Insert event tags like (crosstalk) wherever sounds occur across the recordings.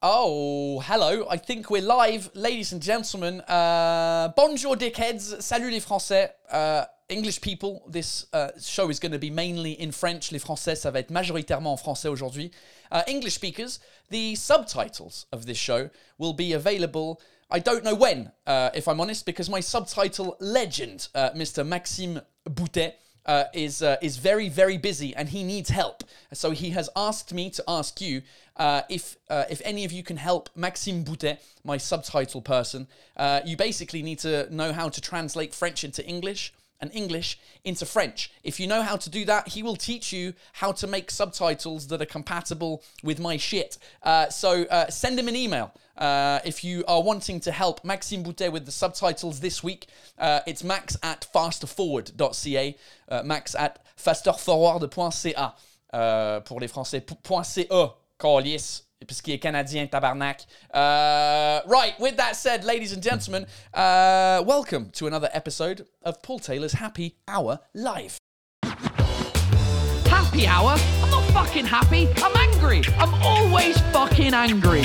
Oh, hello. I think we're live, ladies and gentlemen. Uh, bonjour, dickheads. Salut les Français. Uh, English people, this uh, show is going to be mainly in French. Les Français, ça va être majoritairement en français aujourd'hui. Uh, English speakers, the subtitles of this show will be available. I don't know when, uh, if I'm honest, because my subtitle legend, uh, Mr. Maxime Boutet, uh, is uh, is very very busy and he needs help. So he has asked me to ask you uh, if uh, if any of you can help Maxime Boutet, my subtitle person. Uh, you basically need to know how to translate French into English and English into French. If you know how to do that, he will teach you how to make subtitles that are compatible with my shit. Uh, so uh, send him an email. Uh, if you are wanting to help Maxime Boutet with the subtitles this week, uh, it's max at fasterforward.ca, uh, max at fasterforward.ca euh, pour les Français, .ca, calice, puisqu'il est canadien, tabarnak. Uh, right, with that said, ladies and gentlemen, uh, welcome to another episode of Paul Taylor's Happy Hour Live. Happy hour? I'm not fucking happy. I'm angry. I'm always fucking angry.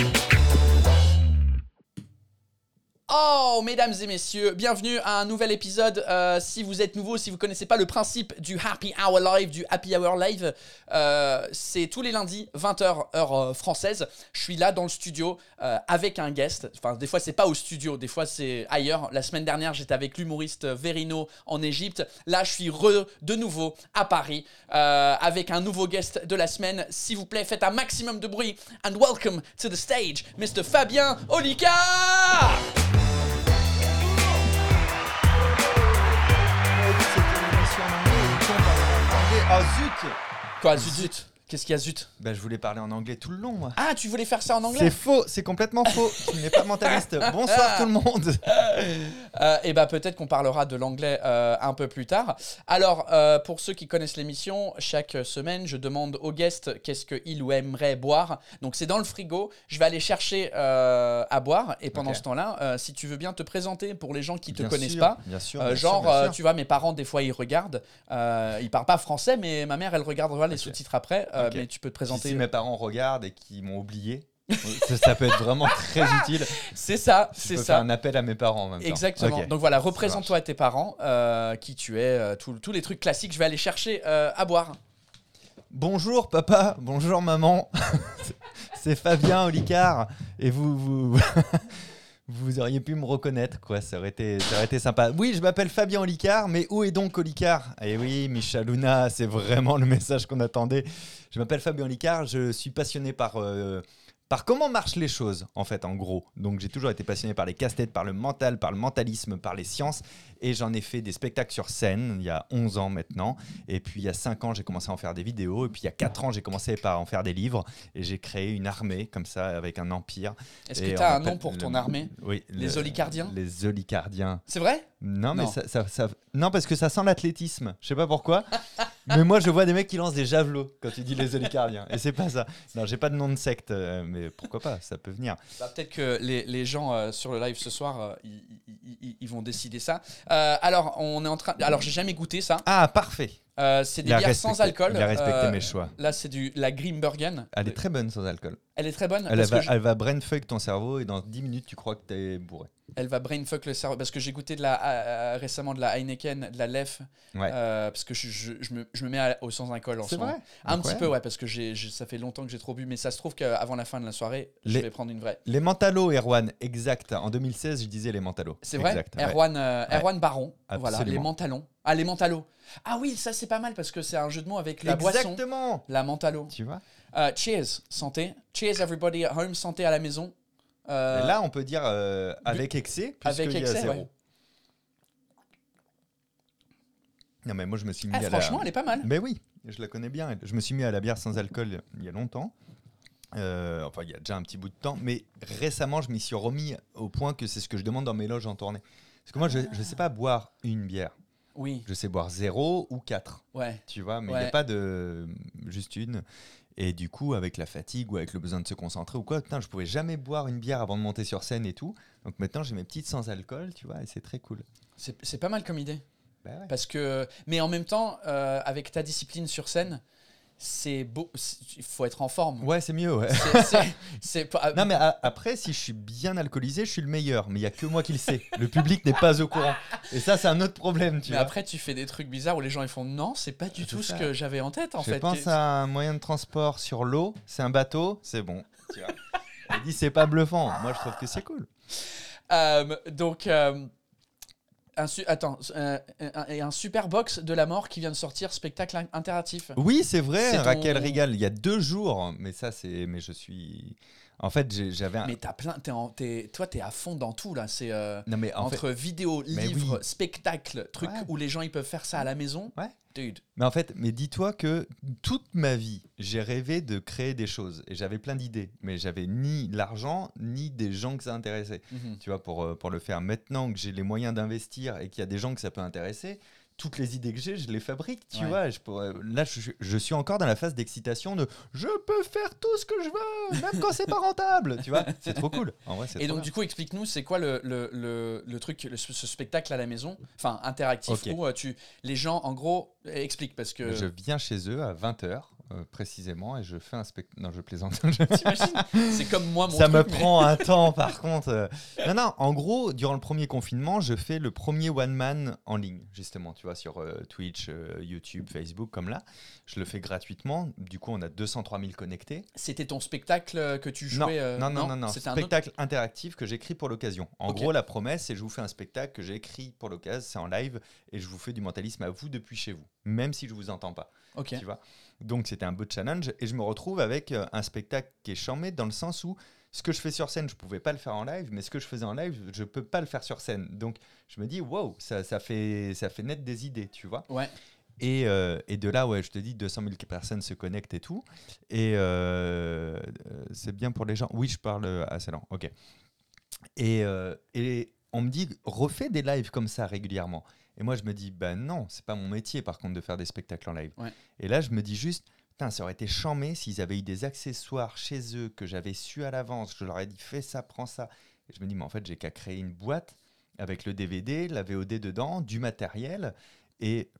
Oh, mesdames et messieurs, bienvenue à un nouvel épisode. Euh, si vous êtes nouveau, si vous connaissez pas le principe du Happy Hour Live, du Happy Hour Live, euh, c'est tous les lundis, 20h heure euh, française. Je suis là dans le studio avec un guest. Enfin, des fois c'est pas au studio, des fois c'est ailleurs. La semaine dernière, j'étais avec l'humoriste Verino en Égypte. Là, je suis re de nouveau à Paris avec un nouveau guest de la semaine. S'il vous plaît, faites un maximum de bruit and welcome to the stage, Mr. Fabien Olicard. Ah zut Quoi, zut, zut Qu'est-ce qu'il y a, zut Bah je voulais parler en anglais tout le long moi. Ah, tu voulais faire ça en C'est anglais faux, c'est complètement faux. (laughs) Tu n'es pas mentaliste. Bonsoir tout le monde. (laughs) Euh, Et bah peut-être qu'on parlera de l'anglais euh, un peu plus tard. Alors, euh, pour ceux qui connaissent l'émission, chaque semaine, je demande au guest qu'est-ce qu'il ou aimerait boire. Donc c'est dans le frigo. Je vais aller chercher euh, à boire. Et pendant ce temps-là, si tu veux bien te présenter pour les gens qui te Bien connaissent sûr, pas. Bien sûr. Bien genre, bien sûr. tu vois, mes parents, des fois, ils regardent. Ils parlent pas français, mais ma mère, elle regardera les Ok. sous-titres après. Euh, Ok. Mais tu peux te Puis présenter. Si mes parents regardent et qu'ils m'ont oublié, (laughs) ça, ça peut être vraiment très (laughs) utile. C'est ça, c'est ça. faire un appel à mes parents en même temps. Exactement. Donc voilà, représente-toi à tes parents, euh, qui tu es, euh, tous les trucs classiques. Je vais aller chercher euh, à boire. Bonjour papa, bonjour maman. (laughs) c'est Fabien Olicard et vous vous vous auriez pu me reconnaître quoi, ça aurait été ça aurait été sympa. Oui, je m'appelle Fabien Olicard, mais où est donc Olicard? Eh oui, Michaluna, c'est vraiment le message qu'on attendait. Je m'appelle Fabien Olicard, je suis passionné par euh, par comment marchent les choses, en fait, en gros? Donc, j'ai toujours été passionné par les casse-têtes, par le mental, par le mentalisme, par les sciences. Et j'en ai fait des spectacles sur scène il y a 11 ans maintenant. Et puis, il y a 5 ans, j'ai commencé à en faire des vidéos. Et puis, il y a 4 ans, j'ai commencé par en faire des livres. Et j'ai créé une armée, comme ça, avec un empire. Est-ce que tu as un nom pour le- ton armée? Oui. Les le- Olicardiens? Les Olicardiens. C'est vrai? Non, mais Non. Ça, ça- ça- non, parce que ça sent l'athlétisme. Je sais pas pourquoi. (laughs) mais moi, je vois des mecs qui lancent des javelots quand tu dis les Olicardiens. Et c'est pas ça. Non, j'ai pas de nom de secte, euh, mais pourquoi pas Ça peut venir. Bah, Peut-être que les, les gens euh, sur le live ce soir, euh, ils, ils- ils- ils vont décider ça. Alors, on est en train. Alors, j'ai jamais goûté ça. Ah, parfait. Euh, c'est des Il a bières respecté- sans alcool. Il a respecté Euh, mes choix. Là, c'est du la Grimbergen. Elle est très bonne sans alcool. Elle est très bonne. Elle parce va, que je- elle va brainfuck ton cerveau et dans 10 minutes, tu crois que t'es bourré. Elle va brainfuck le cerveau parce que j'ai goûté de la, euh, récemment de la Heineken, de la Lef, Ouais. euh, parce que je, je- je me, je me mets à- au sans alcool en ce moment. Un petit peu, ouais, parce que j'ai, ça fait longtemps que j'ai trop bu, mais ça se trouve qu'avant la fin de la soirée, je Les- vais prendre une vraie. Les Mentalos, Erwan, exact. En 2016, je disais les Mentalos. C'est vrai Exact. Erwan, euh, Ouais. Erwan Baron, voilà, les Absolument. mentalons. Ah, les mentalos. Ah oui, ça c'est pas mal parce que c'est un jeu de mots avec la boisson. Exactement. La mentalo. Tu vois Euh, cheers, santé. Cheers everybody at home, santé à la maison. Euh, Là, on peut dire euh, avec excès, avec puisqu'il y a excès, zéro. ouais. Non, mais moi, je me suis mis Ah, à la... franchement, elle est pas mal. Mais oui, je la connais bien. Je me suis mis à la bière sans alcool il y a longtemps. Euh, enfin, il y a déjà un petit bout de temps. Mais récemment, je m'y suis remis au point que c'est ce que je demande dans mes loges en tournée. Parce que moi, je ne sais pas boire une bière. Oui, Je sais boire zéro ou quatre. ouais. Tu vois, mais il n'y a pas de juste une. Et du coup, avec la fatigue ou avec le besoin de se concentrer ou quoi, putain, je pouvais jamais boire une bière avant de monter sur scène et tout. Donc maintenant, j'ai mes petites sans alcool, tu vois, et c'est très cool. C'est c'est pas mal comme idée. Bah ouais. Parce que, mais en même temps, euh, avec ta discipline sur scène, c'est beau. Il faut être en forme. Ouais, c'est mieux, ouais. C'est- pas. Non, mais a- après, si je suis bien alcoolisé, je suis le meilleur. Mais il y a que moi qui le sais. Le public n'est pas au courant. Et ça, c'est un autre problème, tu mais vois. après, tu fais des trucs bizarres où les gens ils font non, c'est pas du C'est tout ce que j'avais en tête en je fait. pense à un moyen de transport sur l'eau, c'est un bateau, c'est bon. Tu vois. (laughs) Il dit c'est pas bluffant. Moi, je trouve que c'est cool. Euh, donc, euh, un, su- attends, euh, un, et un super box de la mort qui vient de sortir, spectacle in- interactif. Oui, c'est vrai, C'est ton- Raquel Rigal, il y a deux jours. Mais ça, c'est. Mais je suis. En fait, j'avais un. Mais t'as plein, t'es en- t'es- toi t'es à fond dans tout là. C'est euh, Non, mais en fait. entre vidéo, Mais livre, oui. spectacle, truc Ouais. où les gens ils peuvent faire ça à la maison. Ouais. Dude. Mais en fait, mais dis-toi que toute ma vie, j'ai rêvé de créer des choses et j'avais plein d'idées, mais j'avais ni l'argent ni des gens que ça intéressait. Mhm. Tu vois, pour, euh, pour le faire. Maintenant que j'ai les moyens d'investir et qu'il y a des gens que ça peut intéresser, toutes les idées que j'ai, je les fabrique. Tu Ouais. vois, je pourrais- là, je, je suis encore dans la phase d'excitation de je peux faire tout ce que je veux, même quand c'est pas rentable. Tu vois, (laughs) c'est trop cool. En vrai, c'est Et donc bien. du coup explique-nous c'est quoi le, le, le, le truc, le- ce spectacle à la maison, enfin interactif où euh, tu, les gens en gros explique parce que Je viens chez eux à 20h précisément et je fais un spectacle. Non, je plaisante. (laughs) c'est comme moi mon Ça me mais- prend un temps par contre. euh. Non, non, en gros, durant le premier confinement, je fais le premier one-man en ligne, justement, tu vois, sur euh, Twitch, euh, YouTube, Facebook, comme là. Je le fais gratuitement. Du coup, on a 203 000 connectés. C'était ton spectacle euh, que tu Non, jouais euh, non, non, non, non. C'était un autre. Spectacle interactif que j'écris pour l'occasion. En gros, la promesse, c'est je vous fais un spectacle que j'ai écrit pour l'occasion, c'est en live, et je vous fais du mentalisme à vous depuis chez vous, même si je vous entends pas Ok. tu vois? Donc c'était un beau challenge et je me retrouve avec euh, un spectacle qui est charmé dans le sens où ce que je fais sur scène, je pouvais pas le faire en live, mais ce que je faisais en live, je peux pas le faire sur scène. Donc je me dis wow, ça, ça fait ça fait naître des idées, tu vois. Ouais. Et, euh, et de là, ouais, je te dis, 200 000 personnes se connectent et tout. Et euh, c'est bien pour les gens. Oui, je parle assez lent. Ok. Et, euh, et on me dit, refais des lives comme ça régulièrement. Et moi, je me dis, bah non, c'est pas mon métier, par contre, de faire des spectacles en live. Ouais. Et là, je me dis juste, putain, ça aurait été chambé s'ils avaient eu des accessoires chez eux que j'avais su à l'avance. Je leur ai dit, fais ça, prends ça. Et je me dis, mais en fait, j'ai qu'à créer une boîte avec le DVD, la VOD dedans, du matériel. Et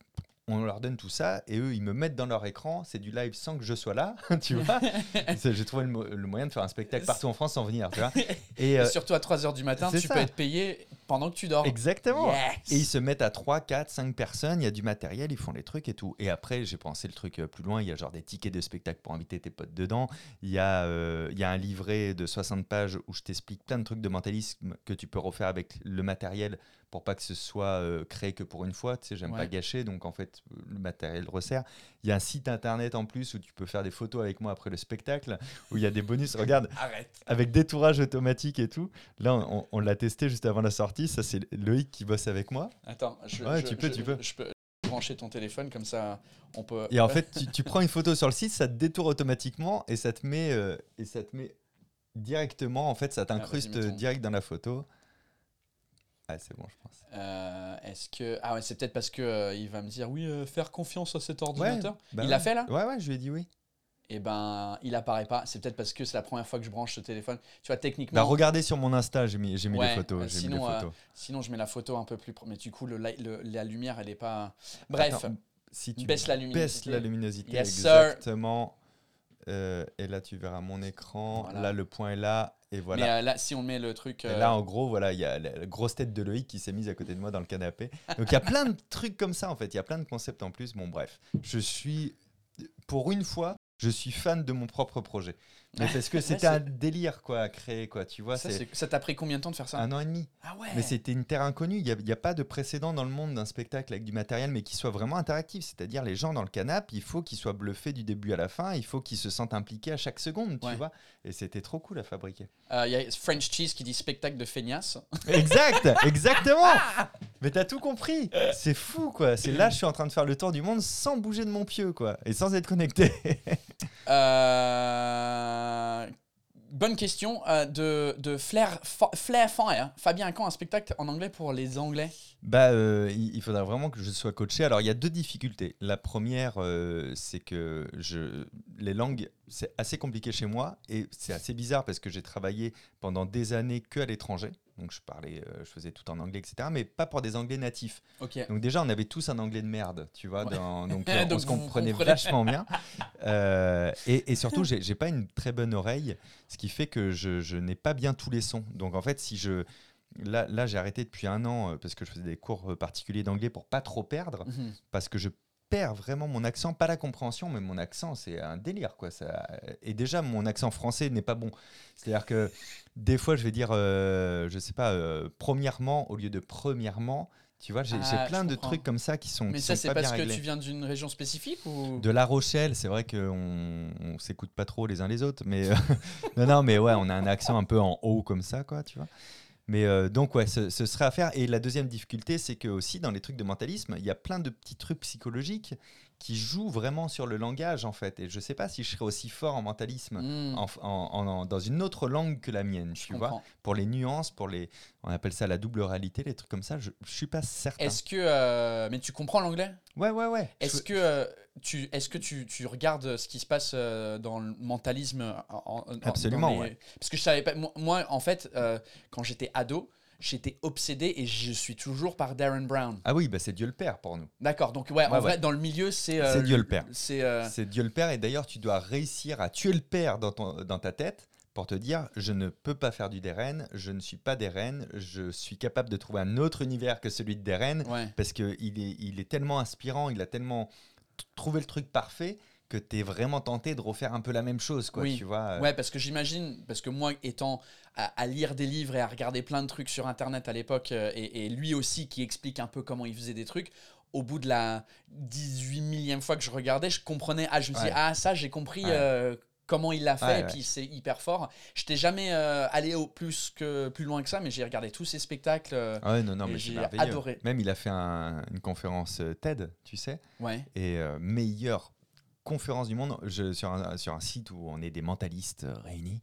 on leur donne tout ça et eux ils me mettent dans leur écran c'est du live sans que je sois là (laughs) tu vois (laughs) j'ai trouvé le, mo- le moyen de faire un spectacle partout en France sans venir tu vois et (laughs) Et euh, surtout à 3h du matin, tu ça. peux être payé pendant que tu dors. exactement Yes. et ils se mettent à 3, 4, 5 personnes, il y a du matériel, ils font les trucs et tout. Et après, j'ai pensé le truc euh, plus loin, il y a genre des tickets de spectacle pour inviter tes potes dedans. Il y, a, euh, il y a un livret de 60 pages où je t'explique plein de trucs de mentalisme que tu peux refaire avec le matériel pour pas que ce soit euh, créé que pour une fois. Tu sais, j'aime Ouais. pas gâcher, donc en fait, euh, le matériel resserre. Il y a un site internet en plus où tu peux faire des photos avec moi après le spectacle, où il y a des bonus. (laughs) Regarde, Arrête. avec détourage automatique et tout. Là, on, on l'a testé juste avant la sortie. Ça, c'est Loïc qui bosse avec moi. Attends, je, Ouais, je- tu peux, je- tu peux. Je peux brancher ton téléphone comme ça, on peut. Et en (laughs) fait, tu, tu prends une photo sur le site, ça te détourne automatiquement et ça te met, euh, et ça te met directement. En fait, ça t'incruste mets ton- direct dans la photo. Ah, c'est bon, je pense. Euh, Est-ce que ah ouais, c'est peut-être parce que euh, il va me dire oui, euh, faire confiance à cet ordinateur. bah il ouais. l'a fait là? Ouais, ouais, je lui ai dit oui. Et ben, il apparaît pas. C'est peut-être parce que c'est la première fois que je branche ce téléphone. Tu vois, techniquement. Bah, regardez sur mon Insta, j'ai mis, j'ai mis les photos. euh, j'ai mis sinon, les euh, photos. Sinon, je mets la photo un peu plus. pro- Mais du coup, le, la lumière, elle est pas. Bref, Attends, si tu baisse la baisses luminosité. la luminosité, Yes, sir. exactement. Euh, et là, tu verras mon écran. Voilà. Là, le point est là. Et voilà. Mais euh, là, si on met le truc. Et euh, là, en gros, voilà, il y a la grosse tête de Loïc qui s'est mise à côté de moi dans le canapé. Donc, il y a plein de trucs comme ça, en fait. Il y a plein de concepts en plus. Bon, bref, je suis, pour une fois, je suis fan de mon propre projet. Mais parce que c'était un délire, quoi, à créer, quoi. Tu vois, ça, t'a pris combien de temps de faire ça? Un an et demi. Ah ouais. Mais c'était une terre inconnue. Il n'y a, pas de précédent dans le monde d'un spectacle avec du matériel, mais qui soit vraiment interactif. C'est-à-dire, les gens dans le canapé, il faut qu'ils soient bluffés du début à la fin. Il faut qu'ils se sentent impliqués à chaque seconde, tu Ouais. vois. Et c'était trop cool à fabriquer. Euh, Il y a French Cheese qui dit spectacle de feignasse. (laughs) Exact, exactement. Mais t'as tout compris. C'est fou, quoi. C'est là, je suis en train de faire le tour du monde sans bouger de mon pieu, quoi, et sans être connecté. Euh, Bonne question euh, de, de Flair, Flair Fire. Fabien, quand un spectacle en anglais pour les Anglais? Bah, euh, il faudra vraiment que je sois coaché. Alors, il y a deux difficultés. La première, euh, c'est que je, les langues c'est assez compliqué chez moi et c'est assez bizarre parce que j'ai travaillé pendant des années que à l'étranger. Donc je parlais, euh, je faisais tout en anglais, etc. Mais pas pour des anglais natifs. Donc déjà, on avait tous un anglais de merde, tu vois. Ouais. dans- donc euh, (laughs) on Donc se comprenait vachement bien. (laughs) Euh, et, et surtout, j'ai pas une très bonne oreille, ce qui fait que je, je n'ai pas bien tous les sons. Donc en fait, si je là, là j'ai arrêté depuis un an euh, parce que je faisais des cours particuliers d'anglais pour pas trop perdre, Mhm. parce que je perds vraiment mon accent, pas la compréhension, mais mon accent, c'est un délire, quoi. Ça... Et déjà, mon accent français n'est pas bon. C'est-à-dire que des fois, je vais dire, euh, je sais pas, euh, premièrement au lieu de premièrement. Tu vois, j'ai Ah, plein de trucs comme ça qui sont, Mais qui ça, c'est parce bien que réglés. tu viens d'une région spécifique ou? De La Rochelle, c'est vrai qu'on on s'écoute pas trop les uns les autres, mais euh, (laughs) non, non, mais ouais, on a un accent un peu en haut comme ça, quoi, tu vois. Mais euh, donc ouais, ce, ce serait à faire. Et la deuxième difficulté, c'est que aussi dans les trucs de mentalisme, il y a plein de petits trucs psychologiques qui jouent vraiment sur le langage en fait. Et je sais pas si je serais aussi fort en mentalisme Hmm, en- en- en- dans une autre langue que la mienne, je tu vois. comprends. Pour les nuances, pour les, on appelle ça la double réalité, les trucs comme ça. Je, je suis pas certain. Est-ce que. euh, Mais tu comprends l'anglais? Ouais, ouais, ouais. Est-ce Je- que, euh, tu, est-ce que tu, tu regardes ce qui se passe euh, dans le mentalisme en- en- en- Absolument, les- ouais. Parce que je savais pas. Moi, en fait, quand j'étais ado, j'étais obsédé et je suis toujours par Darren Brown. Ah oui, bah c'est Dieu le Père pour nous. D'accord, donc ouais, en Ouais, vrai, dans le milieu, c'est. C'est Dieu le Père. C'est. euh, C'est Dieu le Père, et d'ailleurs, tu dois réussir à tuer le Père dans, ton, dans ta tête pour te dire je ne peux pas faire du Deren, je ne suis pas Deren, je suis capable de trouver un autre univers que celui de Deren, ouais. parce qu'il est, il est tellement inspirant, il a tellement trouvé le truc parfait que tu es vraiment tenté de refaire un peu la même chose, quoi, Oui. tu vois. euh. Ouais, parce que j'imagine, parce que moi, étant à, à lire des livres et à regarder plein de trucs sur Internet à l'époque, euh, et, et lui aussi qui explique un peu comment il faisait des trucs, au bout de la 18 millième fois que je regardais, je comprenais, ah, je me Ouais. ah, ça, j'ai compris Ouais. euh, comment il l'a fait, Ouais, et ouais. puis c'est hyper fort. Je t'ai jamais euh, allé au plus, que, plus loin que ça, mais j'ai regardé tous ses spectacles. euh, Ah ouais, non, non, mais j'ai adoré. Même il a fait un- une conférence TED, tu sais, ouais. et euh, meilleure conférence du monde je, sur, un, sur un site où on est des mentalistes euh, réunis.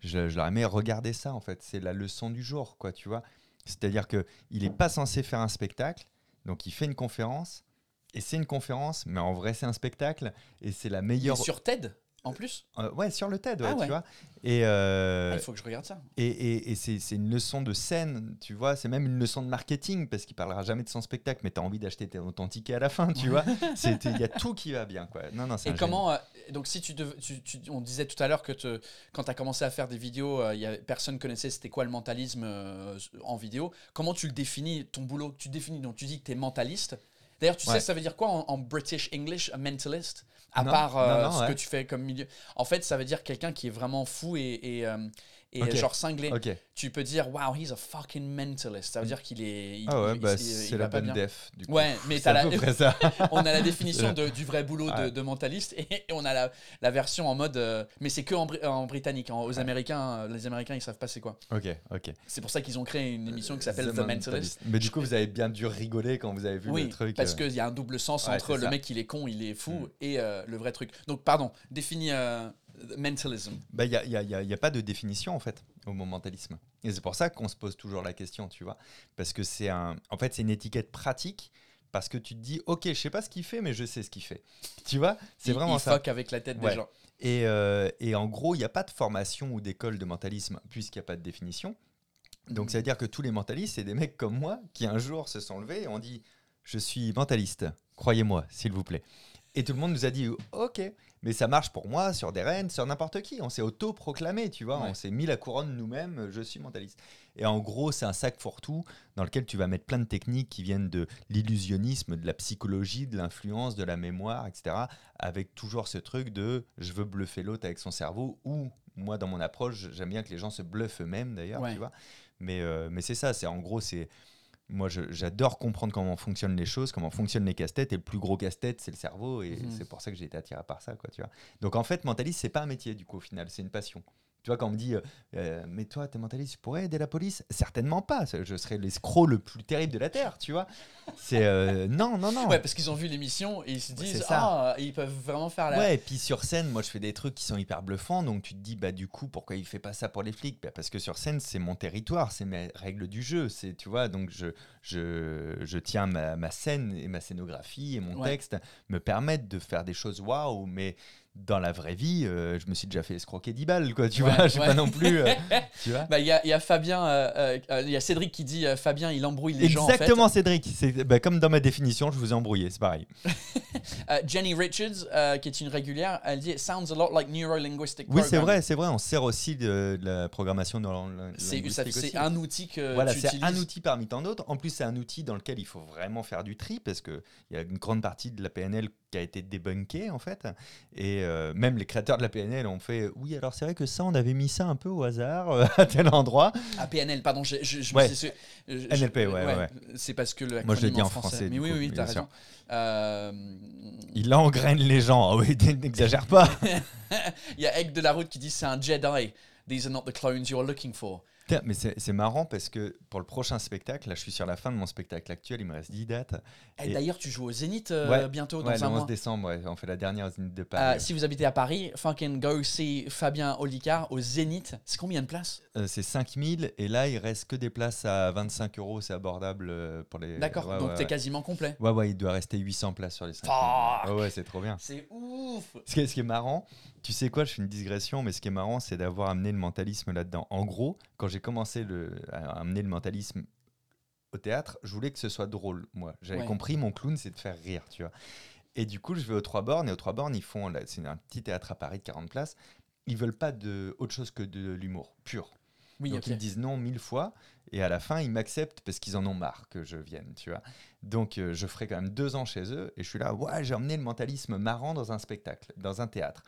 Je, je leur ai regardez ça en fait, c'est la leçon du jour, quoi, tu vois. C'est-à-dire que il est pas censé faire un spectacle, donc il fait une conférence et c'est une conférence, mais en vrai c'est un spectacle et c'est la meilleure. sur TED, en plus, Euh, ouais, sur le TED, ouais, Ah ouais. tu vois. Et, euh, Ah, il faut que je regarde ça. et, et- et c'est une leçon de scène, tu vois, c'est même une leçon de marketing parce qu'il parlera jamais de son spectacle, mais tu as envie d'acheter ton ticket à la fin, tu vois. (laughs) Il y a tout qui va bien, quoi. Non, non, Et comment, euh, donc si tu, dev- tu- tu- on disait tout à l'heure que te- quand tu as commencé à faire des vidéos, il y a, personne connaissait c'était quoi le mentalisme en vidéo. Comment tu le définis, ton boulot? Tu définis, donc tu dis que tu es mentaliste. D'ailleurs, tu Ouais. sais, ça veut dire quoi en, en British English, un mentalist À Non, part euh, non, non, ce que tu fais comme milieu. En fait, ça veut dire quelqu'un qui est vraiment fou et, et, euh, et genre cinglé. Tu peux dire, wow, he's a fucking mentalist. Ça veut dire qu'il est. il- Ah ouais, il- bah, c'est la bonne def. Du coup. Ouais, mais à la, (laughs) on a la définition de- du vrai boulot de, mentaliste et on a la, la version en mode. euh, mais c'est que en, bri- en britannique. hein. Aux Américains, euh, les Américains, ils savent pas c'est quoi. ok, ok. C'est pour ça qu'ils ont créé une émission qui s'appelle The, The Mentalist. Mais du coup, vous avez bien dû rigoler quand vous avez vu Oui, le truc. parce euh. qu'il y a un double sens Ouais, entre le ça. mec il est con, il est fou Mm. et euh, le vrai truc. Donc, pardon, définis euh, mentalism. Bah, il n'y a, y a- y a- y a pas de définition en fait au mot mentalisme. Et c'est pour ça qu'on se pose toujours la question, tu vois. Parce que c'est un, en fait, c'est une étiquette pratique. Parce que tu te dis, ok, je sais pas ce qu'il fait, mais je sais ce qu'il fait. (laughs) Tu vois, c'est Il- vraiment il ça. fuck avec la tête Ouais. des gens. Et, euh, et en gros, il n'y a pas de formation ou d'école de mentalisme puisqu'il n'y a pas de définition. Donc, ça veut dire que tous les mentalistes, c'est des mecs comme moi qui un jour se sont levés et ont dit Je suis mentaliste, croyez-moi, s'il vous plaît. Et tout le monde nous a dit Ok, mais ça marche pour moi, sur des rennes, sur n'importe qui. On s'est auto-proclamé, tu vois. Ouais. On s'est mis la couronne nous-mêmes Je suis mentaliste. Et en gros, c'est un sac fourre-tout dans lequel tu vas mettre plein de techniques qui viennent de l'illusionnisme, de la psychologie, de l'influence, de la mémoire, etc. Avec toujours ce truc de je veux bluffer l'autre avec son cerveau ou moi dans mon approche j'aime bien que les gens se bluffent eux-mêmes d'ailleurs Ouais. tu vois mais, euh, mais c'est ça c'est en gros c'est moi j'adore comprendre comment fonctionnent les choses comment fonctionnent les casse-têtes et le plus gros casse-tête c'est le cerveau et Mhm. c'est pour ça que j'ai été attiré par ça quoi tu vois donc en fait mentaliste c'est pas un métier du coup au final c'est une passion tu vois, quand on me dit, euh, euh, mais toi, t'es mentaliste, tu pourrais aider la police? Certainement pas. Je serais l'escroc le plus terrible de la Terre, tu vois. C'est. euh, (laughs) non, non, non. Ouais, parce qu'ils ont vu l'émission et ils se disent. Ah, ils peuvent vraiment faire la. Ouais, et puis sur scène, moi je fais des trucs qui sont hyper bluffants, donc tu te dis, bah du coup, pourquoi il fait pas ça pour les flics? Bah, Parce que sur scène, c'est mon territoire, c'est mes règles du jeu, c'est, tu vois, donc je, je, je tiens ma, ma scène et ma scénographie et mon Ouais. texte me permettent de faire des choses waouh, mais dans la vraie vie, euh, je me suis déjà fait escroquer 10 balles, quoi. Tu Ouais, vois, (laughs) je ouais. pas non plus. euh, (laughs) tu vois. Bah, il y, a, y a Fabien, euh, il y a Cédric qui dit Fabien, il embrouille les gens. en fait. Exactement, Cédric. C'est bah, comme dans ma définition, je vous ai embrouillé, c'est pareil. (laughs) Jenny Richards, qui est une régulière, elle dit It sounds a lot like neuro-linguistic Oui, c'est vrai, c'est vrai. On sert aussi de, de la programmation dans C'est c'est un outil que Voilà, c'est un outil parmi tant d'autres. En plus, c'est un outil dans lequel il faut vraiment faire du tri parce qu'il y a une grande partie de la PNL qui a été débunkée en fait. Et euh, même les créateurs de la PNL ont fait Oui, alors c'est vrai que ça, on avait mis ça un peu au hasard euh, (laughs) à tel endroit. Ah, PNL, pardon, je, je, je me Ouais. je- je- NLP, ouais, ouais, ouais. C'est parce que le Moi, je l'ai dit en français. français, Mais oui, coup, oui, t'as raison. Euh, Il engraine les gens. Ah oui, (laughs) n'exagère pas. (laughs) Il y a Egg de la Route qui dit c'est un Jedi. These are not the clones you're looking for. Mais c'est marrant parce que pour le prochain spectacle, là je suis sur la fin de mon spectacle actuel, il me reste 10 dates. Et Et- D'ailleurs, tu joues au Zénith euh, Ouais, bientôt dans Ouais, le un 11 mois. décembre, ouais, on fait la dernière Zénith de Euh, Paris. si vous habitez à Paris, fucking go see Fabien Olicard au Zénith. C'est combien de places? Euh, c'est 5000 et là il reste que des places à 25 euros, c'est abordable euh, pour les. D'accord, donc t'es quasiment complet. Ouais, ouais, il doit rester 800 places sur les 5000. Fuck. Ouais, ouais, c'est trop bien. C'est ouf Ce qui, est, ce qui est marrant, tu sais quoi, je fais une digression, mais ce qui est marrant, c'est d'avoir amené le mentalisme là-dedans. En gros, quand j'ai commencé le, à amener le mentalisme au théâtre, je voulais que ce soit drôle, moi. J'avais Ouais. compris, mon clown, c'est de faire rire, tu vois. Et du coup, je vais aux Trois Bornes, et aux Trois Bornes, ils font, c'est un petit théâtre à Paris de 40 places, ils veulent pas de autre chose que de l'humour pur. Oui, Donc ils disent non mille fois et à la fin ils m'acceptent parce qu'ils en ont marre que je vienne, tu vois. Donc euh, je ferai quand même deux ans chez eux et je suis là, ouais, j'ai emmené le mentalisme marrant dans un spectacle, dans un théâtre.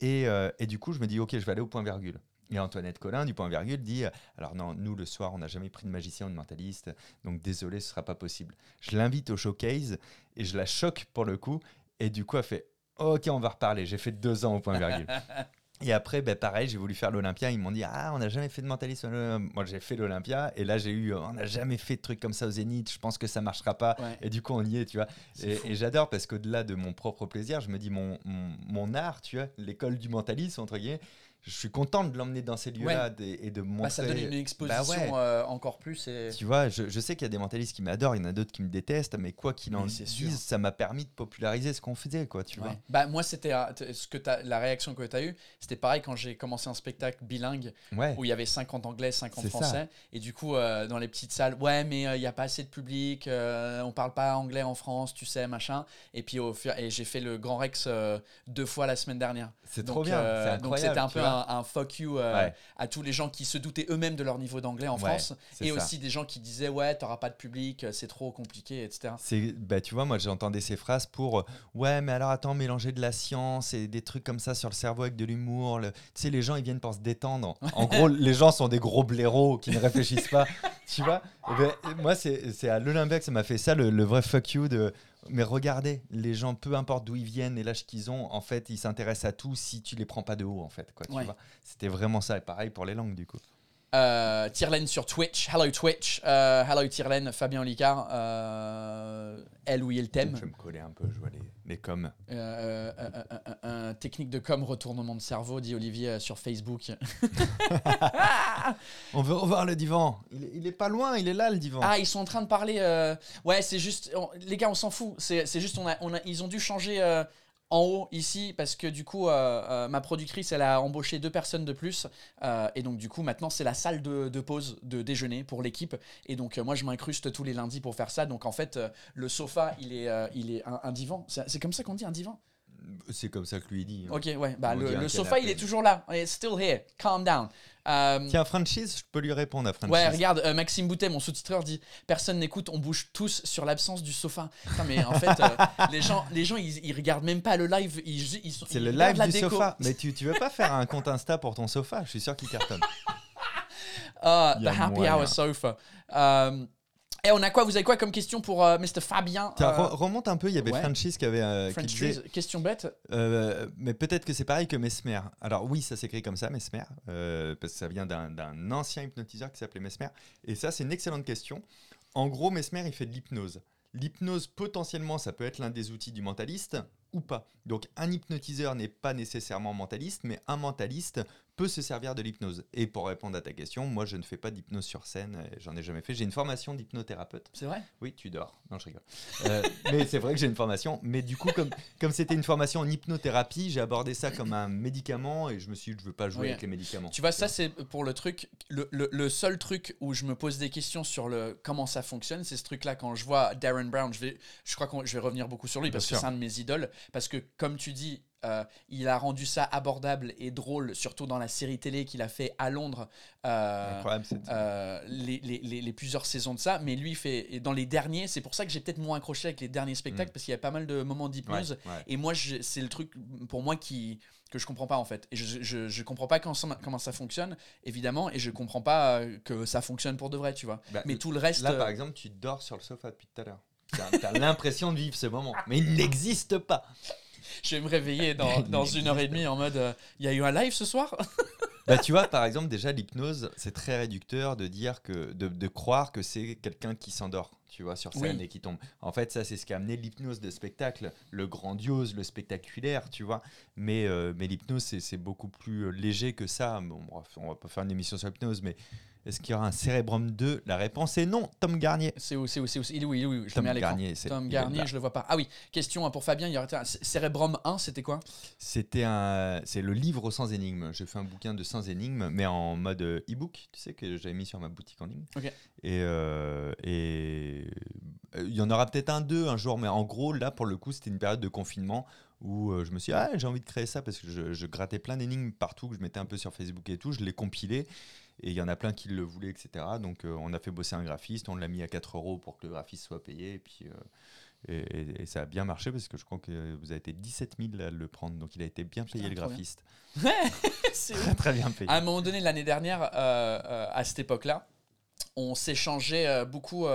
Et, euh, et du coup je me dis, ok, je vais aller au point virgule. Et Antoinette Collin du point virgule dit, alors non, nous le soir on n'a jamais pris de magicien ou de mentaliste, donc désolé, ce sera pas possible. Je l'invite au showcase et je la choque pour le coup et du coup elle fait, ok, on va reparler. J'ai fait deux ans au point virgule. (laughs) Et après, ben, pareil, j'ai voulu faire l'Olympia. Ils m'ont dit Ah, on n'a jamais fait de mentalisme. l'Olympia. Moi, j'ai fait l'Olympia. Et là, j'ai eu euh, On n'a jamais fait de trucs comme ça au Zénith. Je pense que ça marchera pas. Ouais. Et du coup, on y est, tu vois. Et j'adore parce qu'au-delà de mon propre plaisir, je me dis Mon, mon, mon art, tu vois, l'école du mentalisme, entre guillemets, je suis content de l'emmener dans ces lieux-là et de montrer. Bah, ça donne une exposition Bah ouais. euh, encore plus. Et... Tu vois, je, je sais qu'il y a des mentalistes qui m'adorent, il y en a d'autres qui me détestent, mais quoi qu'il en c'est sûr. dise, ça m'a permis de populariser ce qu'on faisait, quoi, tu Ouais. vois. Bah, moi, c'était euh, ce que la réaction que tu as eue. C'était pareil quand j'ai commencé un spectacle bilingue où il y avait 50 anglais, 50 C'est ça. français. Et du coup, euh, dans les petites salles, ouais, mais euh, il n'y a pas assez de public, euh, on parle pas anglais en France, tu sais, machin. Et puis, au fur- et j'ai fait le Grand Rex euh, deux fois la semaine dernière. C'est trop bien. euh, c'est donc c'était un peu. Un, un fuck you euh, Ouais. à tous les gens qui se doutaient eux-mêmes de leur niveau d'anglais en Ouais, France. Et ça. aussi des gens qui disaient, ouais, t'auras pas de public, euh, c'est trop compliqué, etc. C'est, bah, tu vois, moi j'entendais ces phrases pour euh, Ouais, mais alors attends, mélanger de la science et des trucs comme ça sur le cerveau avec de l'humour. le- Tu sais, les gens ils viennent pour se détendre. En gros, (laughs) les gens sont des gros blaireaux qui ne réfléchissent pas. Tu vois? Ben, Moi, c'est, à l'Olympia que ça m'a fait ça, le, le vrai fuck you de. Mais regardez, les gens, peu importe d'où ils viennent et l'âge qu'ils ont, en fait, ils s'intéressent à tout si tu les prends pas de haut, en fait. Quoi, Ouais. C'était vraiment ça. Et pareil pour les langues, du coup. Euh, Tyrlène sur Twitch. Hello Twitch. Euh, hello Tyrlène, Fabien Licard. Euh, elle ou il t'aime. Je vais me coller un peu, je vois les, les coms. Euh, technique de com, retournement de cerveau, dit Olivier sur Facebook. (laughs) (laughs) On veut revoir le divan. Il est, il est pas loin, il est là, le divan. Ah, ils sont en train de parler. Ouais, c'est juste. on- Les gars, on s'en fout. C'est c'est juste, on a, on a, ils ont dû changer en haut ici parce que du coup, euh, euh, ma productrice, elle a embauché deux personnes de plus. euh, et donc, du coup, maintenant, c'est la salle de, de pause de déjeuner pour l'équipe. Et donc, moi, je m'incruste tous les lundis pour faire ça. Donc, en fait, le sofa, il est, il est un, un divan. C'est comme ça qu'on dit un divan? C'est comme ça que lui dit. hein. Ok, ouais. Bah, le, le sofa, il est toujours là. It's still here. Calm down. Euh, Tiens, franchise, je peux lui répondre à franchise. Ouais, regarde, euh, Maxime Boutet, mon sous-titreur, dit Personne n'écoute, on bouge tous sur l'absence du sofa. Putain, mais en fait, euh, (laughs) les gens, les gens ils, ils regardent même pas le live. Ils, ils, C'est ils le live la du déco. sofa. (laughs) Mais tu, tu veux pas faire un compte Insta pour ton sofa? Je suis sûr qu'il cartonne. Ah, the Happy moyen. Hour Sofa. Et on a quoi? Vous avez quoi comme question pour euh, Mr. Fabien Euh, re- remonte un peu, il y avait ouais. Franchise qui avait euh, qui French disait, Trees, question bête. euh, mais peut-être que c'est pareil que Mesmer. Alors oui, ça s'écrit comme ça, Mesmer, euh, parce que ça vient d'un d'un ancien hypnotiseur qui s'appelait Mesmer. Et ça, c'est une excellente question. En gros, Mesmer, il fait de l'hypnose. L'hypnose, potentiellement, ça peut être l'un des outils du mentaliste ou pas. Donc, un hypnotiseur n'est pas nécessairement mentaliste, mais un mentaliste peut se servir de l'hypnose. Et pour répondre à ta question, moi, je ne fais pas d'hypnose sur scène. et J'en ai jamais fait. J'ai une formation d'hypnothérapeute. C'est vrai? Oui, tu dors. Non, je rigole. Euh, (laughs) mais c'est vrai que j'ai une formation. Mais du coup, comme comme c'était une formation en hypnothérapie, j'ai abordé ça comme un médicament et je me suis dit, je veux pas jouer Oui. avec les médicaments. Tu vois, ça c'est pour le truc, le, le- le seul truc où je me pose des questions sur le comment ça fonctionne, c'est ce truc-là. Quand je vois Darren Brown, je vais, je crois que je vais revenir beaucoup sur lui Bien parce que c'est un de mes idoles. Parce que comme tu dis, euh, il a rendu ça abordable et drôle, surtout dans la série télé qu'il a fait à Londres. euh, euh, les, les- les- les plusieurs saisons de ça, mais lui fait et dans les derniers, c'est pour ça que j'ai peut-être moins accroché avec les derniers spectacles Mm. parce qu'il y a pas mal de moments d'hypnose Ouais, ouais. et moi, c'est le truc pour moi qui que je comprends pas en fait. Et je, je, je comprends pas quand comment ça fonctionne, évidemment, et je comprends pas que ça fonctionne pour de vrai, tu vois. Bah, Mais tout le reste. Là, par exemple, tu dors sur le sofa depuis tout à l'heure. T'as l'impression de vivre ce moment, mais il (laughs) n'existe pas. (laughs) je vais me réveiller (laughs) dans, une heure et demie en mode euh, il y a eu un live ce soir (laughs) Bah, tu vois, par exemple, déjà, l'hypnose, c'est très réducteur de dire que, de, de croire que c'est quelqu'un qui s'endort, tu vois, sur scène Oui. et qui tombe. En fait, ça, c'est ce qui a amené l'hypnose de spectacle, le grandiose, le spectaculaire, tu vois. Mais, euh, mais l'hypnose, c'est c'est beaucoup plus euh, léger que ça. Bon, bref, on va pas faire une émission sur l'hypnose, mais est-ce qu'il y aura un Cérébrum 2 La réponse est non, Tom Garnier. C'est où, c'est où, c'est où Il est où, il est où Je le Tom mets à l'écran. Garnier, Tom Garnier, je le vois pas. Ah oui, question hein, pour Fabien, il y aurait un Cérébrum 1, c'était quoi? C'était un, c'est le livre sans énigmes. J'ai fait un bouquin de sans énigmes, mais en mode euh, e-book, tu sais, que j'avais mis sur ma boutique en ligne. Ok. Et euh, et euh, il y en aura peut-être un, deux un jour, mais en gros, là, pour le coup, c'était une période de confinement où je me suis dit, ah, j'ai envie de créer ça parce que je, je grattais plein d'énigmes partout, que je mettais un peu sur Facebook et tout, je les compilais. Et il y en a plein qui le voulaient, etc. Donc, euh, on a fait bosser un graphiste, on l'a mis à 4 euros pour que le graphiste soit payé. Et puis. euh, et, et- et ça a bien marché parce que je crois que vous avez été 17 000 à le prendre, donc il a été bien payé Putain, le bien. graphiste. (laughs) (laughs) C'est Très très bien payé. À un moment donné, l'année dernière, euh, euh, à cette époque-là, on s'échangeait euh, beaucoup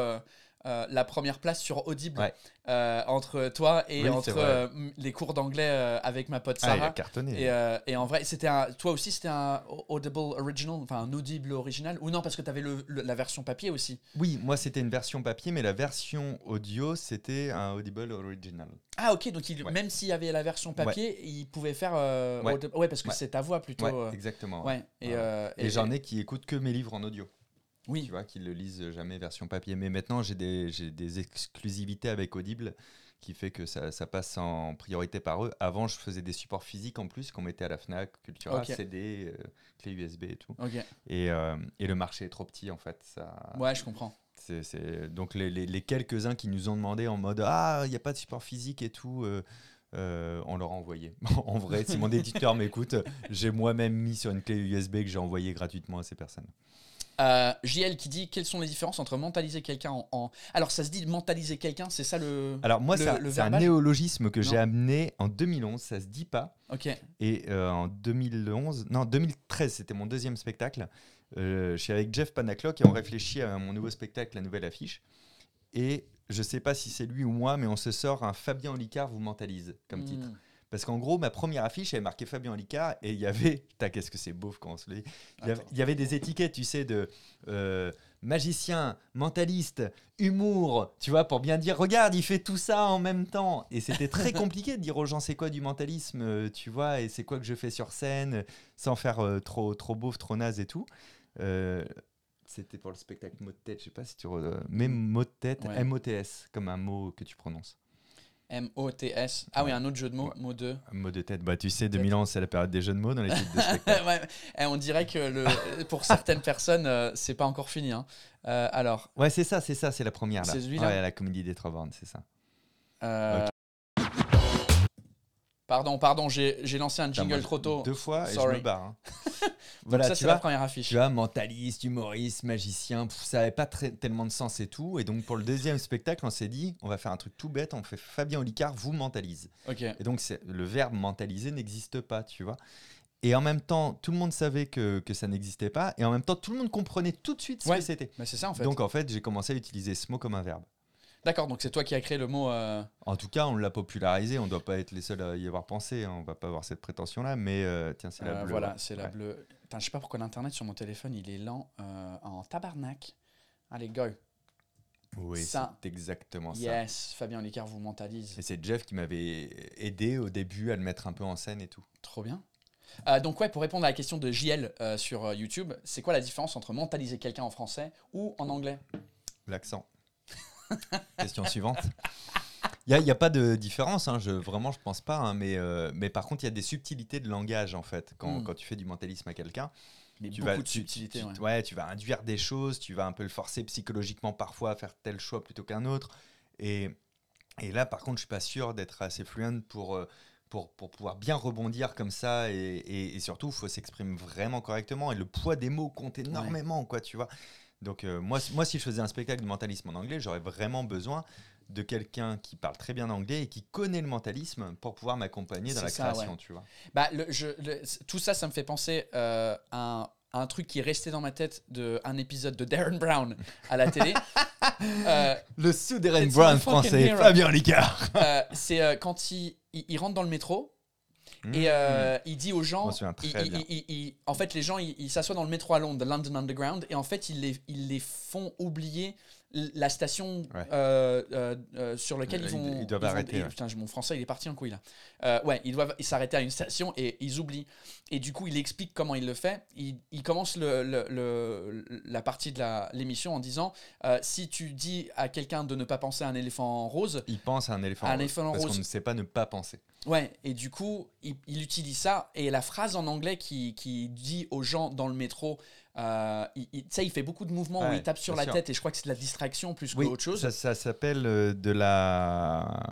euh, la première place sur Audible Ouais. euh, entre toi et Oui, entre euh, les cours d'anglais avec ma pote Ah, il a Sarah. cartonné. et, et en vrai, c'était un. Toi aussi, c'était un Audible original, enfin un Audible original? Ou non, parce que tu avais le, le- la version papier aussi? Oui, moi c'était une version papier, mais la version audio c'était un Audible Original. Ah, ok, donc il- Ouais. même s'il y avait la version papier, il pouvait faire. Ouais. Parce que c'est ta voix plutôt. Ouais, exactement. ouais. Et, Et, j'en ai qui écoutent que mes livres en audio, Oui. tu vois, qui le lisent jamais version papier. Mais maintenant j'ai des, exclusivités avec Audible qui fait que ça, ça passe en priorité par eux. Avant, je faisais des supports physiques en plus qu'on mettait à la Fnac, Cultura, Ok. CD, euh, clé USB et tout. Et, euh, et le marché est trop petit en fait. Ça, Ouais, je comprends. Donc les, les- les quelques-uns qui nous ont demandé en mode Ah, il n'y a pas de support physique et tout, euh, euh, on leur a envoyé. (laughs) en vrai, si mon éditeur (laughs) m'écoute, j'ai moi-même mis sur une clé USB que j'ai envoyé gratuitement à ces personnes. Euh, JL qui dit quelles sont les différences entre mentaliser quelqu'un en, en- Alors ça se dit mentaliser quelqu'un, c'est ça le. Alors moi, c'est un- néologisme que j'ai amené en 2011, ça se dit pas. Ok. Et euh, en 2011, non, 2013, c'était mon deuxième spectacle. Euh, je suis avec Jeff Panaclock et on réfléchit à mon nouveau spectacle, la nouvelle affiche. Et je sais pas si c'est lui ou moi, mais on se sort un Fabien Olicard vous mentalise comme Hmm. titre. Parce qu'en gros, ma première affiche, elle marqué Fabien Olicard et il y avait. (laughs) Putain, qu'est-ce que c'est beauf quand on se le dit. Il y avait, Attends. il y avait des étiquettes, tu sais, de euh, magicien, mentaliste, humour, tu vois, pour bien dire, regarde, il fait tout ça en même temps. Et c'était très (laughs) compliqué de dire aux gens, c'est quoi du mentalisme, euh, tu vois, et c'est quoi que je fais sur scène, sans faire euh, trop, trop beauf, trop naze et tout. Euh, c'était pour le spectacle mot de tête, je sais pas si tu. re- Mais mot de tête, Ouais. M-O-T-S, comme un mot que tu prononces. M-O-T-S. Ah oui, un autre jeu de mots, Ouais. mot 2. Un mot de tête, bah tu sais, 2011, c'est la période des jeux de mots dans les titres de (laughs) spectacle. ouais, et on dirait que le, pour certaines personnes, euh, c'est pas encore fini. hein. Euh, alors, Ouais, c'est ça, c'est ça, c'est la première. C'est celui-là Ouais, la comédie des trois bornes, c'est ça. euh, pardon, pardon, j'ai lancé un jingle trop tôt. Deux fois et je me barre. hein. (laughs) (laughs) Voilà, ça, c'est la première affiche. tu vois, mentaliste, humoriste, magicien, pff, ça n'avait pas très- tellement de sens et tout. Et donc pour le deuxième spectacle, on s'est dit, on va faire un truc tout bête, on fait Fabien Olicard vous mentalise. Et donc le verbe mentaliser n'existe pas, tu vois. Et en même temps, tout le monde savait que, que ça n'existait pas, et en même temps, tout le monde comprenait tout de suite ce Ouais. que c'était. Mais c'est ça en fait. Donc en fait, j'ai commencé à utiliser ce mot comme un verbe. D'accord, donc c'est toi qui as créé le mot. euh, En tout cas, on l'a popularisé, on ne doit pas être les seuls à y avoir pensé, hein, on va pas avoir cette prétention-là, mais euh, tiens, c'est la euh, bleue. voilà, ouais. c'est la bleue. Putain, je sais pas pourquoi l'internet sur mon téléphone il est lent en tabarnak. Allez, go. Oui, Ça. c'est exactement ça. Yes, Fabien Licard vous mentalise. Et c'est Jeff qui m'avait aidé au début à le mettre un peu en scène et tout. Trop bien. Euh, donc ouais, pour répondre à la question de JL euh, sur euh, YouTube, c'est quoi la différence entre mentaliser quelqu'un en français ou en anglais? L'accent. (laughs) Question suivante. Il n'y a, pas de différence, hein, je, vraiment, je pense pas. hein, mais, euh, mais par contre, il y a des subtilités de langage, en fait, quand, Mm. quand tu fais du mentalisme à quelqu'un. A Tu beaucoup vas, de subtilités. tu- ouais. ouais, tu vas induire des choses, tu vas un peu le forcer psychologiquement parfois à faire tel choix plutôt qu'un autre. Et, et là, par contre, je suis pas sûr d'être assez fluent pour, euh, pour, pour pouvoir bien rebondir comme ça. Et, et- et surtout, il faut s'exprimer vraiment correctement. Et le poids des mots compte énormément, quoi, tu vois. Donc, euh, moi, si- moi, si je faisais un spectacle de mentalisme en anglais, j'aurais vraiment besoin de quelqu'un qui parle très bien anglais et qui connaît le mentalisme pour pouvoir m'accompagner dans la ça, création, ouais. tu vois. Bah, le- je- le- tout ça, ça me fait penser euh, à, un, à un truc qui est resté dans ma tête d'un épisode de Darren Brown à la télé. (laughs) Euh, Le souterrain It's Brown français. Fabien Licard. c'est quand il, il, il rentre dans le métro et euh, il dit aux gens, il- il- il- en fait, les gens, ils s'assoient dans le métro à Londres, London Underground, et en fait, ils les, ils les font oublier la station Ouais. euh, euh, sur laquelle ils vont. ils- ils doivent vont- arrêter, et- ouais. Putain, mon français, il est parti en couille là. Ouais, ils doivent s'arrêter à une station et ils oublient. Et du coup, il explique comment il le fait. Il, commence le, le- le- la partie de l'émission en disant si tu dis à quelqu'un de ne pas penser à un éléphant rose, Il pense à un éléphant Un rose, éléphant parce qu'on ne sait pas ne pas penser. Ouais, et du coup, il, il utilise ça. Et la phrase en anglais qui, qui dit aux gens dans le métro, euh, il, fait beaucoup de mouvements où il tape sur la sûr. tête, et je crois que c'est de la distraction plus Oui, qu'autre chose. ça, ça s'appelle euh, de la.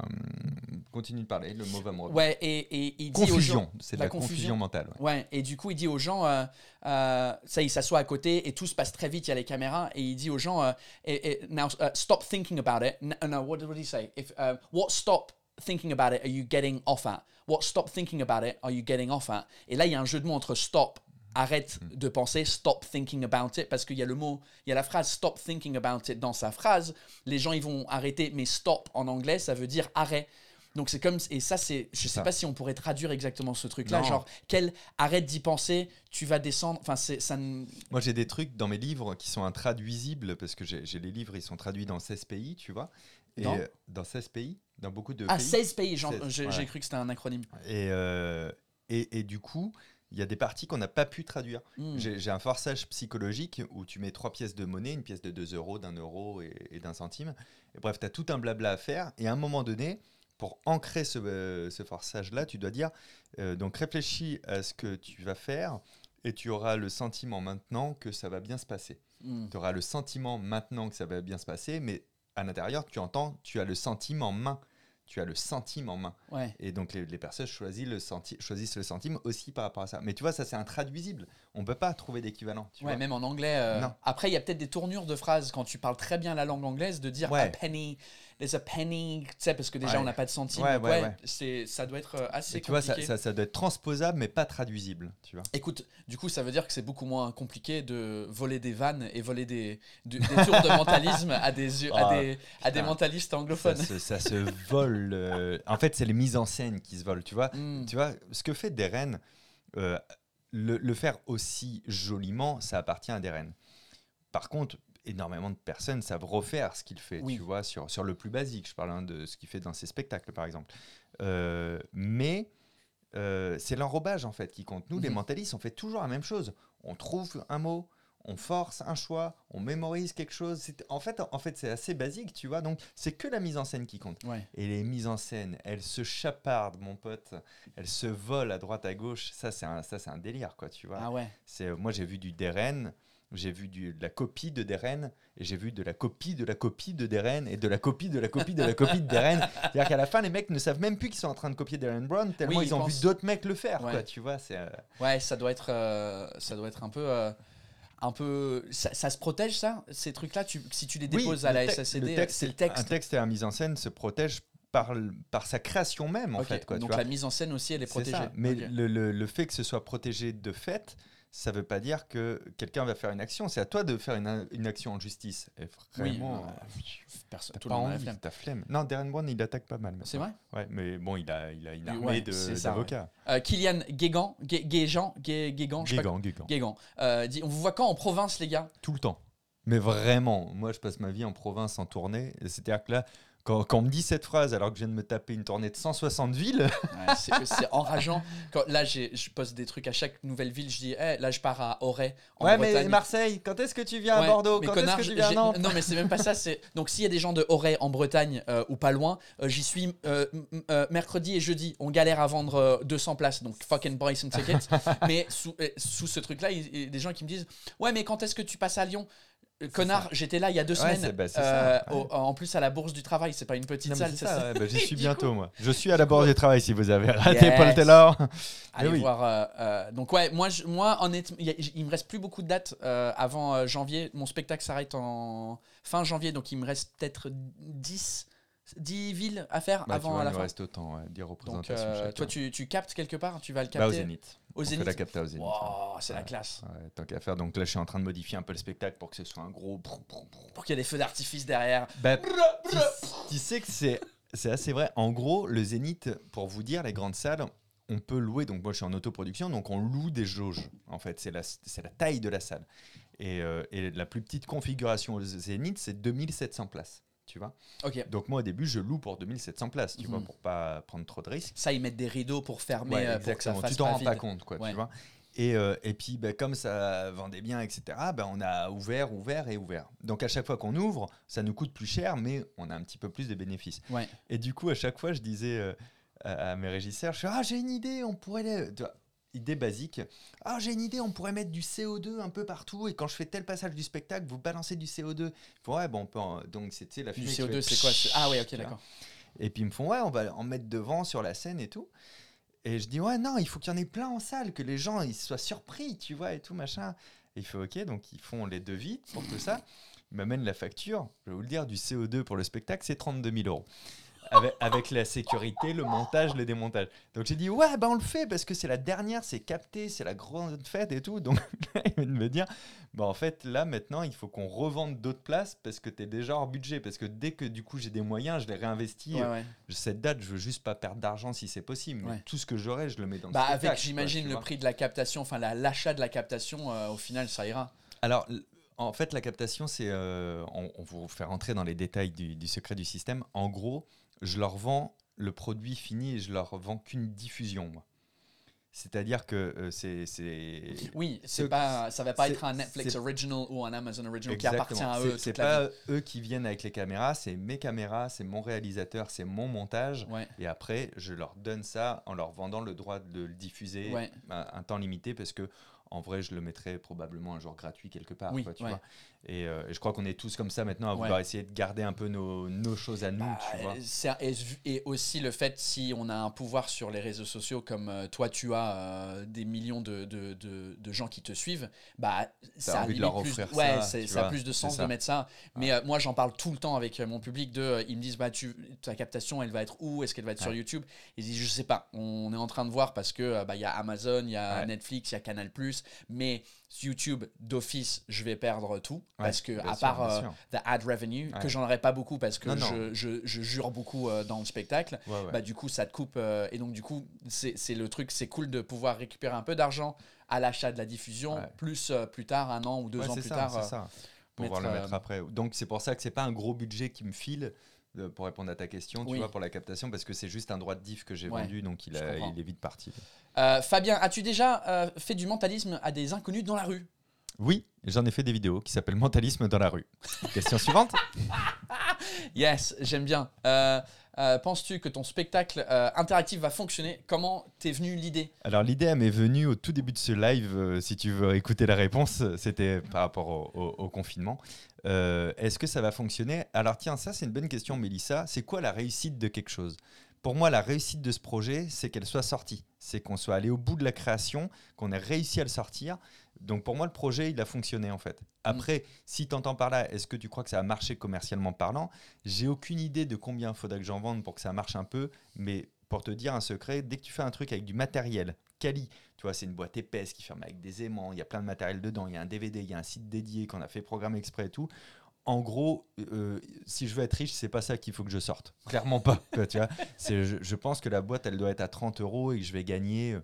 Continue de parler, le mot va me revenir. Ouais, et, et il dit gens. Confusion, c'est de la la confusion, confusion. mentale. ouais. Ouais, et du coup, il dit aux gens, euh, euh, ça, il s'assoit à côté et tout se passe très vite, il y a les caméras, et il dit aux gens, euh, et- et, now, uh, stop thinking about it. N- no, what, what did he say? If, uh, what stop thinking about it are you getting off at? What stop thinking about it are you getting off at? Et là, il y a un jeu de mots entre stop, arrête Hmm. de penser, stop thinking about it, parce qu'il y a le mot, il y a la phrase stop thinking about it dans sa phrase. Les gens, ils vont arrêter, mais stop en anglais, ça veut dire arrêt. Donc c'est comme et ça c'est je sais ça. pas si on pourrait traduire exactement ce truc là Non. genre quel arrête d'y penser tu vas descendre enfin c'est ça ne- Moi, j'ai des trucs dans mes livres qui sont intraduisibles parce que j'ai j'ai les livres, ils sont traduits dans 16 pays, tu vois. Et Dans? euh, dans 16 pays, dans beaucoup de ah pays. 16 pays genre, 16, j'ai cru que c'était un acronyme Et, euh, et, et du coup, il y a des parties qu'on n'a pas pu traduire. Hmm. J'ai un forçage psychologique où tu mets trois pièces de monnaie, une pièce de 2 euros, d'un euro et, et d'un centime. Et bref, tu as tout un blabla à faire. Et à un moment donné, pour ancrer ce, euh, ce forçage-là, tu dois dire euh, donc réfléchis à ce que tu vas faire et tu auras le sentiment maintenant que ça va bien se passer. Hmm. Tu auras le sentiment maintenant que ça va bien se passer, mais à l'intérieur, tu entends, tu as le sentiment en main. Tu as le centime en main. ouais Et donc les, les personnes choisissent le, centi- choisissent le centime aussi par rapport à ça. Mais tu vois, ça c'est intraduisible. On ne peut pas trouver d'équivalent. ouais même en anglais euh, après il y a peut-être des tournures de phrases quand tu parles très bien la langue anglaise de dire Ouais. a penny there's a penny tu sais parce que déjà Ouais. on n'a pas de centime Ouais, ouais, c'est ça doit être euh, assez Et tu vois, ça, ça, ça doit être transposable, mais pas traduisible. Tu vois. Écoute, du coup, ça veut dire que c'est beaucoup moins compliqué de voler des vannes et voler des, du- des tours de mentalisme à des, à Ah, des, à des mentalistes anglophones. ça se vole. euh, En fait, c'est les mises en scène qui se volent. Tu vois, Hmm. tu vois ce que fait Deren, euh, le, le faire aussi joliment, ça appartient à Deren. Par contre, énormément de personnes savent refaire ce qu'il fait, Oui. tu vois, sur, sur le plus basique. Je parle hein, de ce qu'il fait dans ses spectacles, par exemple. Euh, mais euh, c'est l'enrobage, en fait, qui compte. Nous, les Mhm. mentalistes, on fait toujours la même chose. On trouve un mot, on force un choix, on mémorise quelque chose. En fait, en fait c'est assez basique, tu vois. Donc, c'est que la mise en scène qui compte. Ouais. Et les mises en scène, elles se chapardent, mon pote. Elles se volent à droite, à gauche. Ça, c'est un, ça, un délire, quoi, tu vois. Ah ouais. Moi, j'ai vu du Deren, j'ai vu du, de la copie de Deren, et j'ai vu de la copie de la copie de Deren, et de la copie de la copie de la copie de Deren. (laughs) C'est-à-dire qu'à la fin, les mecs ne savent même plus qu'ils sont en train de copier Darren Brown, tellement Oui, ils, ils ont pensent- vu d'autres mecs le faire, Ouais. quoi, tu vois. C'est, euh, Ouais, ça doit être, euh, ça doit être un peu. euh, un peu ça, ça se protège, ça Ces trucs-là, tu, si tu les Oui, déposes à la SACD, le texte, c'est le Un texte. texte et la mise en scène se protègent par, par sa création même, en fait. Quoi, tu Donc vois. la mise en scène aussi, elle est protégée. ça. Mais le- le fait que ce soit protégé de fait, ça veut pas dire que quelqu'un va faire une action. C'est à toi de faire une, une action en justice. Et Oui, vraiment, euh, euh, Personne, t'as tout pas le monde a la envie, flemme. t'as flemme. Non, Darren Brown, il attaque pas mal. C'est vrai Ouais, mais bon, il a, il a une armée ouais, de- c'est ça, d'avocats. Euh, Kylian Guégan, Gué- Guégan, Gué- Guégan, Guégan, euh, dit On vous voit quand en province, les gars? Tout le temps. Mais vraiment, moi, je passe ma vie en province en tournée. C'est-à-dire que là, quand, quand on me dit cette phrase alors que je viens de me taper une tournée de 160 villes, (laughs) Ouais, c'est c'est enrageant. Quand, là, je poste des trucs à chaque nouvelle ville. Je dis, Eh, là, je pars à Auray, en ouais, Bretagne. mais Marseille, quand est-ce que tu viens Ouais, à Bordeaux Quand est-ce que tu viens à Nantes Non, mais c'est même pas ça. Donc s'il y a des gens de Auray en Bretagne euh, ou pas loin, euh, j'y suis euh, mercredi et jeudi. On galère à vendre euh, 200 places, donc fucking buy some tickets. (laughs) mais sous, sous ce truc-là, il y a des gens qui me disent, ouais, mais quand est-ce que tu passes à Lyon? Connard, j'étais là il y a deux Ouais, semaines. bah, euh, ça, ouais. au- en plus à la bourse du travail, c'est pas une petite Non, salle. c'est ça, ouais, bah, j'y (laughs) suis bientôt, coup- moi. Je suis à la Bourse du Travail si vous avez raté Yes. Paul Taylor. (laughs) Allez oui. voir. euh, euh, donc ouais, moi, je- moi honnêtement, il il me reste plus beaucoup de dates avant janvier. Mon spectacle s'arrête en fin janvier, donc il me reste peut-être 10, 10 villes à faire Bah, avant vois, à la il fin. reste autant, ouais, 10 Donc représentations chacun. toi, tu, tu captes quelque part Tu vas le capter au Zénith. Au On fait Zénith la capta au Zénith. Wow, c'est la classe. Ouais, tant qu'à faire. Donc là, je suis en train de modifier un peu le spectacle pour que ce soit un gros. Pour qu'il y ait des feux d'artifice derrière. Bah, tu, tu sais que c'est c'est assez vrai. En gros, le Zénith, pour vous dire, les grandes salles, on peut louer. Donc moi, je suis en autoproduction, donc on loue des jauges. En fait, c'est la, c'est la taille de la salle. Et, euh, et la plus petite configuration au Zénith, c'est 2700 places. Tu vois Ok. Donc moi, au début, je loue pour 2700 places, tu Mhm. vois, pour pas prendre trop de risques. Ça, ils mettent des rideaux pour fermer, Ouais, euh, pour que ça exactement. fasse tu t'en rends pas compte, quoi, Ouais. tu vois. Et, euh, et puis, bah, comme ça vendait bien, etc., bah, on a ouvert, ouvert et ouvert. Donc, à chaque fois qu'on ouvre, ça nous coûte plus cher, mais on a un petit peu plus de bénéfices. Ouais. Et du coup, à chaque fois, je disais euh, à, mes régisseurs, je suis, ah, j'ai une idée, on pourrait... les- Idée basique. Ah, j'ai une idée, on pourrait mettre du CO2 un peu partout, et quand je fais tel passage du spectacle, vous balancez du CO2. Ils font, ouais, bon, on peut en- donc sais, la Du fumée qui CO2, fait c'est quoi Ah ouais, ok, d'accord. et puis ils me font ouais, on va en mettre devant sur la scène et tout. Et je dis ouais, non, il faut qu'il y en ait plein en salle, que les gens ils soient surpris, tu vois, et tout machin. Et il fait ok, donc ils font les devis pour tout ça. Ils m'amènent la facture, je vais vous le dire, du CO2 pour le spectacle, c'est 32 000 euros. Avec, avec la sécurité, le montage, le démontage. Donc j'ai dit ouais, ben on le fait parce que c'est la dernière, c'est capté, c'est la grande fête et tout. Donc (laughs) là, il vient de me dire bah en fait là maintenant il faut qu'on revende d'autres places parce que tu es déjà hors budget. Parce que dès que du coup j'ai des moyens, je les réinvestis. Ouais, ouais. Cette date, je veux juste pas perdre d'argent si c'est possible. Mais tout ce que j'aurai, je le mets dans le Bah, spectacle, avec, j'imagine, le prix de la captation, enfin la- l'achat de la captation, euh, au final, ça ira. Alors, en fait, la captation, c'est. euh, on, on vous fait rentrer dans les détails du, du secret du système. En gros, je leur vends le produit fini et je leur vends qu'une diffusion, moi. C'est-à-dire que euh, c'est. c'est- Oui, c'est Ce- pas, ça va pas c'est- être un Netflix c'est- original ou un Amazon original qui appartient à C'est- eux C'est la pas eux qui viennent avec les caméras, c'est mes caméras, c'est mon réalisateur, c'est mon montage. Ouais, Et après, je leur donne ça en leur vendant le droit de le diffuser Ouais. un, un temps limité parce que en vrai, je le mettrai probablement un jour gratuit quelque part. Oui, quoi, tu ouais. vois. Et, euh, et je crois qu'on est tous comme ça maintenant à Ouais. vouloir essayer de garder un peu nos, nos choses à nous. Bah, tu vois. et, et aussi le fait si on a un pouvoir sur les réseaux sociaux comme euh, toi tu as euh, des millions de, de, de- de gens qui te suivent bah ça a envie de limite leur plus offrir ouais ça, a plus de sens de mettre ça mais moi j'en parle tout le temps avec mon public de ils me disent bah tu ta captation elle va être où? Est-ce qu'elle va être sur. YouTube? Ils disent je sais pas on est en train de voir parce que bah il y a Amazon il y a. Netflix il y a Canal mais YouTube d'office je vais perdre tout parce que à sûr, part euh, the ad revenue que j'en aurai pas beaucoup parce que Non, non. Je, je, jure beaucoup euh, dans le spectacle Ouais, bah du coup ça te coupe euh, et donc du coup c'est le truc c'est cool de pouvoir récupérer un peu d'argent à l'achat de la diffusion plus euh, plus tard un an ou deux ans plus ça, tard ça. Pouvoir mettre, le mettre après. Donc c'est pour ça que c'est pas un gros budget qui me file. Pour répondre à ta question, tu vois, pour la captation, parce que c'est juste un droit de diff que j'ai Ouais, vendu, donc a- il est vite parti. Euh, Fabien as-tu déjà euh, fait du mentalisme à des inconnus dans la rue? Oui, j'en ai fait des vidéos qui s'appellent Mentalisme dans la rue. Question suivante. (laughs) Yes j'aime bien. Euh, euh, penses-tu que ton spectacle euh, interactif va fonctionner? Comment t'es venu l'idée? Alors l'idée m'est venue au tout début de ce live, euh, si tu veux écouter la réponse, c'était par rapport au, au- confinement. Est-ce que ça va fonctionner? Alors tiens, ça c'est une bonne question Mélissa, c'est quoi la réussite de quelque chose? Pour moi la réussite de ce projet, c'est qu'elle soit sortie, c'est qu'on soit allé au bout de la création, qu'on ait réussi à le sortir. Donc pour moi le projet il a fonctionné en fait. Après, si tu entends par là, est-ce que tu crois que ça a marché commercialement parlant? J'ai aucune idée de combien il faudrait que j'en vende pour que ça marche un peu, mais pour te dire un secret, dès que tu fais un truc avec du matériel, quali, tu vois, c'est une boîte épaisse qui ferme avec des aimants, il y a plein de matériel dedans, il y a un DVD, il y a un site dédié qu'on a fait programme exprès et tout. En gros, euh, si je veux être riche, c'est pas ça qu'il faut que je sorte. Clairement pas. (laughs) tu vois. Je pense que la boîte, elle doit être à 30 euros et que je vais gagner euh,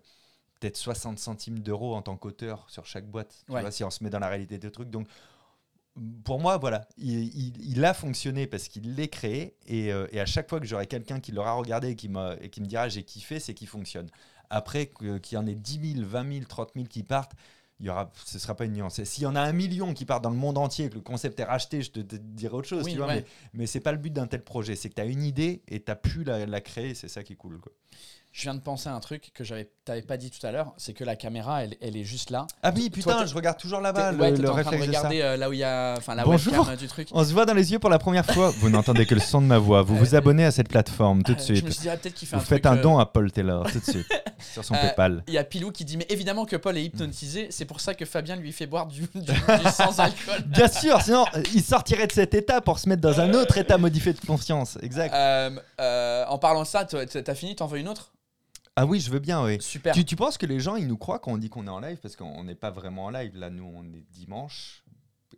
peut-être 60 centimes d'euros en tant qu'auteur sur chaque boîte. Tu Ouais. vois, si on se met dans la réalité des trucs. Donc, pour moi, voilà, il, il- il a fonctionné parce qu'il l'est créé. Et, euh, et à chaque fois que j'aurai quelqu'un qui l'aura regardé et qui, et me dira j'ai kiffé, c'est qu'il fonctionne. Après, qu'il y en ait 10 000, 20 000, 30 000 qui partent, il y aura, ce ne sera pas une nuance. Et S'il y en a un million qui partent dans le monde entier, que le concept est racheté, je te, te dirai autre chose. Oui, tu vois, ouais. mais mais c'est pas le but d'un tel projet. C'est que tu as une idée et tu as pu la, la créer. C'est ça qui est cool. Quoi. Je viens de penser à un truc que j'avais, t'avais pas dit tout à l'heure, c'est que la caméra, elle, elle est juste là. Ah oui, putain, je regarde toujours là-bas le, ouais, le t'es en train de réflexe de ça. regarder euh, là où il y a, enfin la Bonjour. webcam euh, du truc. On se voit dans les yeux pour la première fois. Vous n'entendez que le son de ma voix. Vous vous abonnez à cette plateforme tout de Euh, suite. Je me suis dit ah, peut-être qu'il fait Vous un faites truc, un euh, don à Paul Taylor tout de suite (laughs) sur son Euh, PayPal. Il y a Pilou qui dit mais évidemment que Paul est hypnotisé, c'est pour ça que Fabien lui fait boire du, du- (laughs) du sans alcool. Bien sûr, sinon euh, il sortirait de cet état pour se mettre dans un autre état modifié de conscience. Exact. Euh, euh, en parlant de ça, t'as fini, t'en veux une autre? Ah oui, je veux bien, oui. Super. Tu, tu penses que les gens ils nous croient quand on dit qu'on est en live? Parce qu'on n'est pas vraiment en live là nous on est dimanche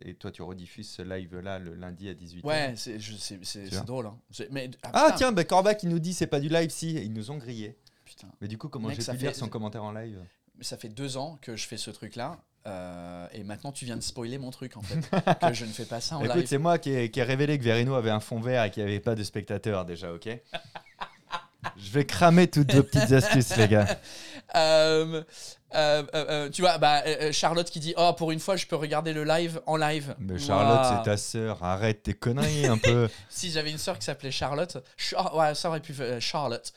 et toi tu rediffuses ce live là le lundi à 18h. Ouais, c'est je- c'est- drôle. hein. C'est- Mais, Ah putain, tiens, bah, Corbac il nous dit c'est pas du live si ils nous ont grillé. putain. Mais du coup comment Mec, j'ai ça pu fait- lire son commentaire en live? Mais ça fait deux ans que je fais ce truc-là. euh, et maintenant, tu viens de spoiler mon truc, en fait. que je ne fais pas ça en (laughs) Écoute, live. c'est moi qui ai, qui ai révélé que Verino avait un fond vert et qu'il n'y avait pas de spectateurs déjà, ok? Je vais cramer toutes vos petites (laughs) astuces, les gars. Euh, euh, euh, tu vois, bah, Charlotte qui dit Oh, pour une fois, je peux regarder le live en live. Mais Charlotte, c'est ta sœur. Arrête tes conneries un peu. (laughs) Si j'avais une sœur qui s'appelait Charlotte, Char- ouais, ça aurait pu faire Charlotte.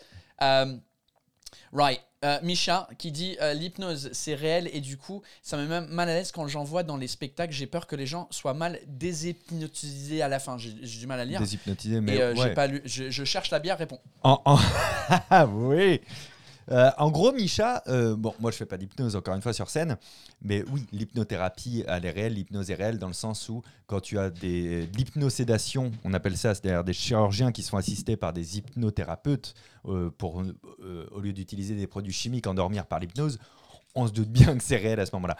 Right. Euh, Misha qui dit euh, l'hypnose c'est réel et du coup ça me met même mal à l'aise quand j'en vois dans les spectacles. J'ai peur que les gens soient mal déshypnotisés à la fin. J'ai j'ai du mal à lire. Déshypnotisé, mais et euh, j'ai ouais. pas lu. Je, je cherche la bière. Réponds. En, en- Ah (laughs) oui. Euh, en gros, Micha, euh, bon, moi je fais pas d'hypnose encore une fois sur scène, mais oui, l'hypnothérapie, elle est réelle, l'hypnose est réelle dans le sens où quand tu as des de l'hypnosédation, on appelle ça, c'est-à-dire des chirurgiens qui sont assistés par des hypnothérapeutes euh, pour, au lieu d'utiliser des produits chimiques, endormir par l'hypnose, on se doute bien que c'est réel à ce moment-là.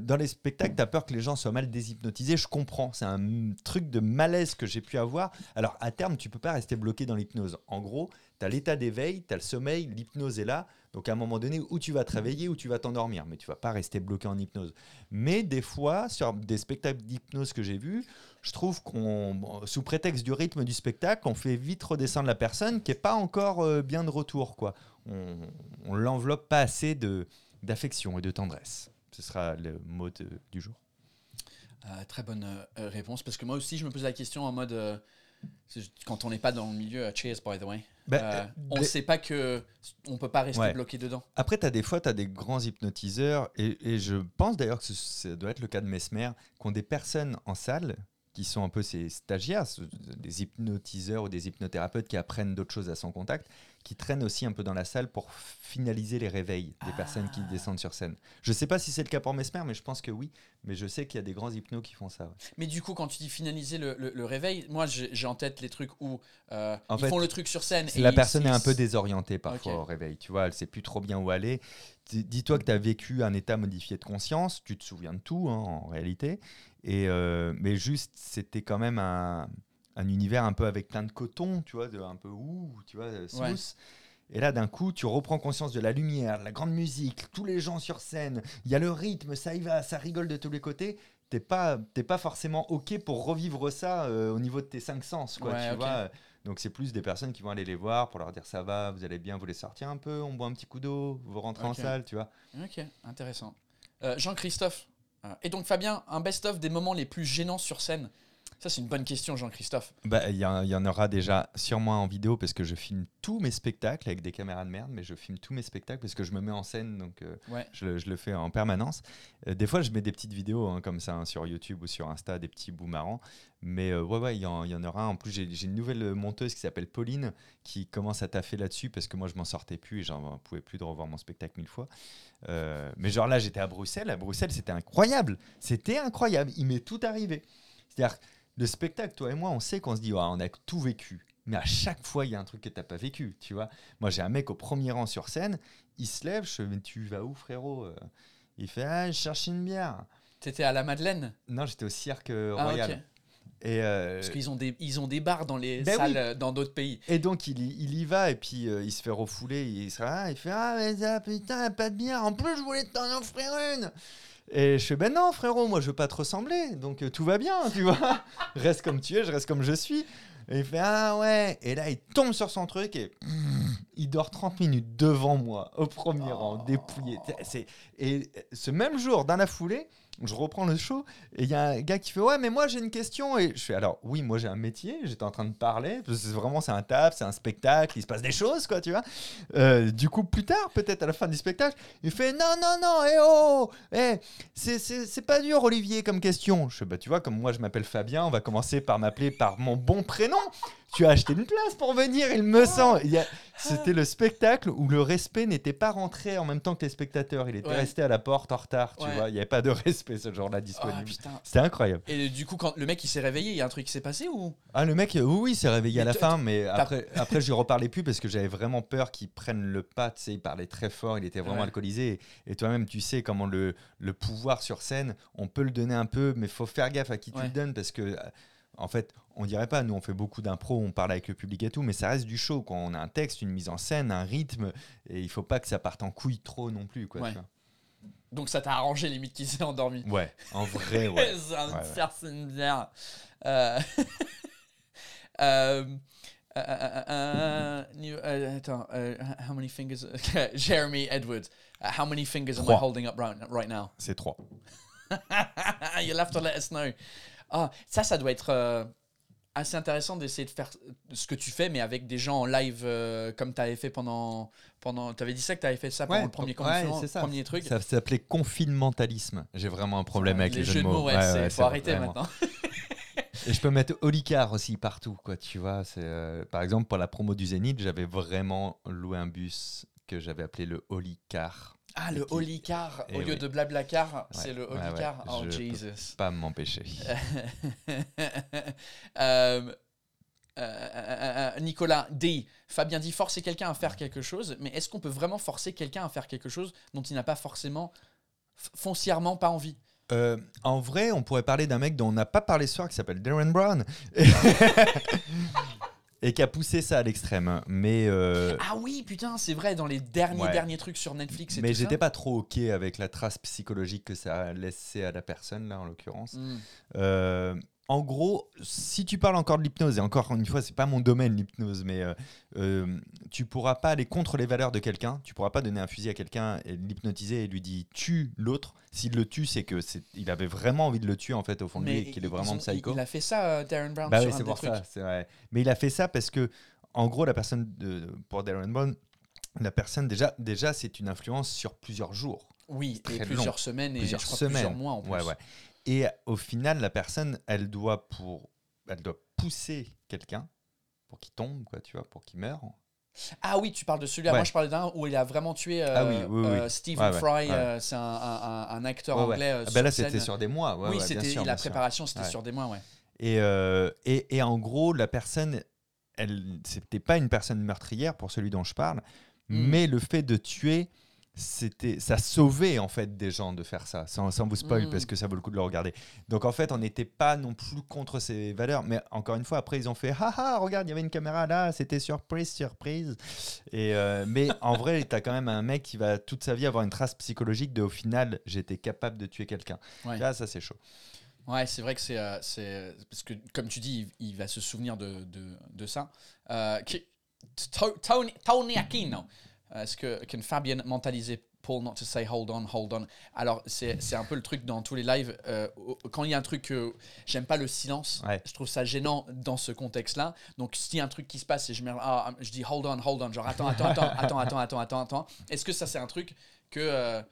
Dans les spectacles, tu as peur que les gens soient mal déshypnotisés. Je comprends. C'est un truc de malaise que j'ai pu avoir. Alors, à terme, tu peux pas rester bloqué dans l'hypnose. En gros, tu l'état d'éveil, tu as le sommeil, l'hypnose est là. Donc, à un moment donné, où tu vas te réveiller, ou tu vas t'endormir. Mais tu vas pas rester bloqué en hypnose. Mais des fois, sur des spectacles d'hypnose que j'ai vus, je trouve qu'on, sous prétexte du rythme du spectacle, on fait vite redescendre la personne qui est pas encore euh, bien de retour. quoi. On, on l'enveloppe pas assez de d'affection et de tendresse. Ce sera le mot du jour. Euh, très bonne euh, réponse parce que moi aussi je me pose la question en mode quand on n'est pas dans le milieu. euh, cheers by the way. Bah, Euh, euh, on ne sait pas que on peut pas rester Ouais. bloqué dedans. Après, tu as des fois, tu as des grands hypnotiseurs, et, et je pense d'ailleurs que ce- ça doit être le cas de Mesmer, qui ont des personnes en salle qui sont un peu ces stagiaires, des hypnotiseurs ou des hypnothérapeutes qui apprennent d'autres choses à son contact, qui traînent aussi un peu dans la salle pour finaliser les réveils des personnes qui descendent sur scène. Je sais pas si c'est le cas pour Mesmer, mais je pense que oui. Mais je sais qu'il y a des grands hypnos qui font ça. ouais. Mais du coup, quand tu dis finaliser le, le- le réveil, moi j'ai en tête les trucs où euh, ils fait, font le truc sur scène. Et la ils- personne est un peu désorientée parfois au réveil, tu vois, elle sait plus trop bien où aller. Dis- Dis-toi que tu as vécu un état modifié de conscience, tu te souviens de tout hein, en réalité, et, euh, mais juste c'était quand même un, un univers un peu avec plein de coton, tu vois, de, un peu ouh, tu vois, euh, smooth. Et là, d'un coup, tu reprends conscience de la lumière, de la grande musique, tous les gens sur scène, il y a le rythme, ça y va, ça rigole de tous les côtés. T'es pas, t'es pas forcément OK pour revivre ça euh, au niveau de tes cinq sens, quoi, Ouais, tu vois. Donc c'est plus des personnes qui vont aller les voir pour leur dire ça va, vous allez bien, vous les sortir un peu, on boit un petit coup d'eau, vous rentrez en salle, tu vois. Ok, intéressant. Euh, Jean-Christophe. Euh, et donc Fabien, un best-of des moments les plus gênants sur scène. Ça c'est une bonne question, Jean-Christophe. Bah, il y, en- il y en aura déjà sûrement en vidéo parce que je filme tous mes spectacles avec des caméras de merde, mais je filme tous mes spectacles parce que je me mets en scène, donc euh, Ouais. je, le, je le fais en permanence. Euh, des fois, je mets des petites vidéos hein, comme ça hein, sur YouTube ou sur Insta, des petits bouts marrants. Mais euh, ouais, ouais, il y, y en aura. En plus, j'ai j'ai une nouvelle monteuse qui s'appelle Pauline qui commence à taffer là-dessus parce que moi, je m'en sortais plus et j'en pouvais plus de revoir mon spectacle mille fois. Euh, mais genre là, j'étais à Bruxelles. À Bruxelles, c'était incroyable. C'était incroyable. Il m'est tout arrivé. C'est-à-dire, le spectacle, toi et moi, on sait qu'on se dit, Ah, on a tout vécu. Mais à chaque fois, il y a un truc que t'as pas vécu, tu vois. Moi, j'ai un mec au premier rang sur scène. Il se lève. Je fais, tu vas où, frérot Euh, Il fait, ah, je cherche une bière. T'étais à la Madeleine? Non, j'étais au cirque euh, Ah, royal. Et, euh, Parce qu'ils ont des, ils ont des bars dans les Ben salles oui. dans d'autres pays. et donc il, y- il y va et puis euh, il se fait refouler. Il, se, ah, il fait Ah, mais ça, putain, pas de bière. En plus, je voulais t'en offrir une. Et je fais, ben non, frérot, moi je veux pas te ressembler, donc euh, tout va bien, tu vois. (laughs) reste comme tu es, je reste comme je suis. Et il fait, ah ouais. Et là, il tombe sur son truc et (clears throat) il dort 30 minutes devant moi, au premier rang, dépouillé. C'est- Et ce même jour, dans la foulée, je reprends le show et il y a un gars qui fait ouais mais moi j'ai une question. Et je fais alors oui moi j'ai un métier j'étais en train de parler. Vraiment c'est un taf c'est un spectacle il se passe des choses quoi tu vois. Euh, du coup plus tard peut-être à la fin du spectacle il fait non non non eh oh eh c'est pas dur Olivier comme question. Je fais bah tu vois comme moi je m'appelle Fabien on va commencer par m'appeler par mon bon prénom tu as acheté une place pour venir il me semble. A- c'était le spectacle où le respect n'était pas rentré en même temps que les spectateurs. Il était Ouais. resté à la porte en retard tu Ouais. vois. Il n'y avait pas de respect ce jour-là Ah, disponible. c'était incroyable. Et du coup, quand le mec il s'est réveillé, il y a un truc qui s'est passé ou? Ah le mec oui il s'est réveillé à la fin mais après après je lui reparlais plus parce que j'avais vraiment peur qu'il prenne le pas tu sais il parlait très fort il était vraiment Ouais. alcoolisé. Et, et toi-même tu sais comment le, le pouvoir sur scène on peut le donner un peu mais faut faire gaffe à qui tu le donnes parce que en fait, on dirait pas, nous on fait beaucoup d'impro, on parle avec le public et tout, mais ça reste du show quand on a un texte, une mise en scène, un rythme, et il faut pas que ça parte en couille trop non plus. Quoi, Ouais. Donc ça t'a arrangé limite qu'il s'est endormi. Ouais, en vrai, ouais. C'est un Ouais, ouais. personne bien. (laughs) Euh, euh, euh, euh, euh, new- euh, attends, how many fingers? (laughs) Jeremy Edwards. Uh, how many fingers am I Trois. holding up right, right now? C'est trois. (laughs) You'll have to let us know. Ah, ça, ça doit être euh, assez intéressant d'essayer de faire ce que tu fais, mais avec des gens en live euh, comme tu avais fait pendant. pendant tu avais dit ça que tu avais fait ça pendant le premier, confinement, c'est ça. premier truc. Ça s'appelait confinementalisme. J'ai vraiment un problème avec les, jeux de mots. ouais, Ouais, faut arrêter vraiment. maintenant. (laughs) Et je peux mettre Olicard aussi partout, quoi, tu vois. C'est, euh, par exemple, pour la promo du Zénith, j'avais vraiment loué un bus que j'avais appelé le Olicar. Ah, le qui- Olicar, Eh au lieu oui. de Blablacar, c'est Ouais, le ouais, ouais, Olicar. oh, je peux Jesus. Pas m'empêcher. (laughs) Euh, euh, euh, Nicolas D. Fabien dit forcer quelqu'un à faire quelque chose, mais est-ce qu'on peut vraiment forcer quelqu'un à faire quelque chose dont il n'a pas forcément, foncièrement pas envie? Euh, en vrai, on pourrait parler d'un mec dont on n'a pas parlé ce soir qui s'appelle Darren Brown (laughs) et, qui a poussé ça à l'extrême. hein. Mais, euh, Ah oui, putain, c'est vrai, dans les derniers, Ouais. derniers trucs sur Netflix et mais j'étais pas trop OK avec la trace psychologique que ça a laissé à la personne, là, en l'occurrence. Hmm. Euh, en gros, si tu parles encore de l'hypnose, et encore une fois, c'est pas mon domaine l'hypnose, mais euh, euh, tu pourras pas aller contre les valeurs de quelqu'un, tu pourras pas donner un fusil à quelqu'un et l'hypnotiser et lui dire tue l'autre. S'il le tue, c'est que c'est, il avait vraiment envie de le tuer en fait au fond de lui, qu'il est vraiment ont- psycho. Il a fait ça, euh, Darren Brown, Bah sur oui, un c'est des pour trucs. ça, c'est vrai. Mais il a fait ça parce que, en gros, la personne de, pour Darren Brown, la personne déjà, déjà, c'est une influence sur plusieurs jours Oui, et plusieurs long. semaines et plusieurs je crois semaines. plusieurs mois en plus. Ouais, ouais. Et au final, la personne, elle doit pour, elle doit pousser quelqu'un pour qu'il tombe, quoi, tu vois, pour qu'il meure. Ah oui, tu parles de celui-là. Ouais. Moi, je parlais d'un où il a vraiment tué euh, Ah oui, oui, oui. euh, Stephen Ouais, Fry. ouais. euh, c'est un, un- acteur anglais. Ah ben là, c'était sur des mois. oui, c'était la préparation, c'était sur des mois, ouais. Et, et, et en gros, la personne, elle, c'était pas une personne meurtrière pour celui dont je parle, Mm. mais le fait de tuer, c'était, ça sauvait en fait des gens de faire ça, sans, sans vous spoil Mm. parce que ça vaut le coup de le regarder. Donc en fait, on n'était pas non plus contre ces valeurs, mais encore une fois, après ils ont fait, haha, regarde, il y avait une caméra là, c'était surprise, surprise. Et euh, mais en vrai, tu as quand même un mec qui va toute sa vie avoir une trace psychologique de, au final, j'étais capable de tuer quelqu'un. Ouais. Là, ça c'est chaud. Ouais, c'est vrai que c'est. euh, parce que, comme tu dis, il, il va se souvenir de, de, de ça. Euh, qui- Tony, Tony Aquino. Est-ce que can Fabien mentaliser Paul not to say hold on, hold on? Alors, c'est un peu le truc dans tous les lives. euh, quand il y a un truc. que J'aime pas le silence. Ouais. Je trouve ça gênant dans ce contexte-là. Donc, s'il y a un truc qui se passe et je, me, ah, je dis hold on, hold on, genre attends, attends, attends, (laughs) attends, attends, attends, attends, attends. Est-ce que ça, c'est un truc que. euh,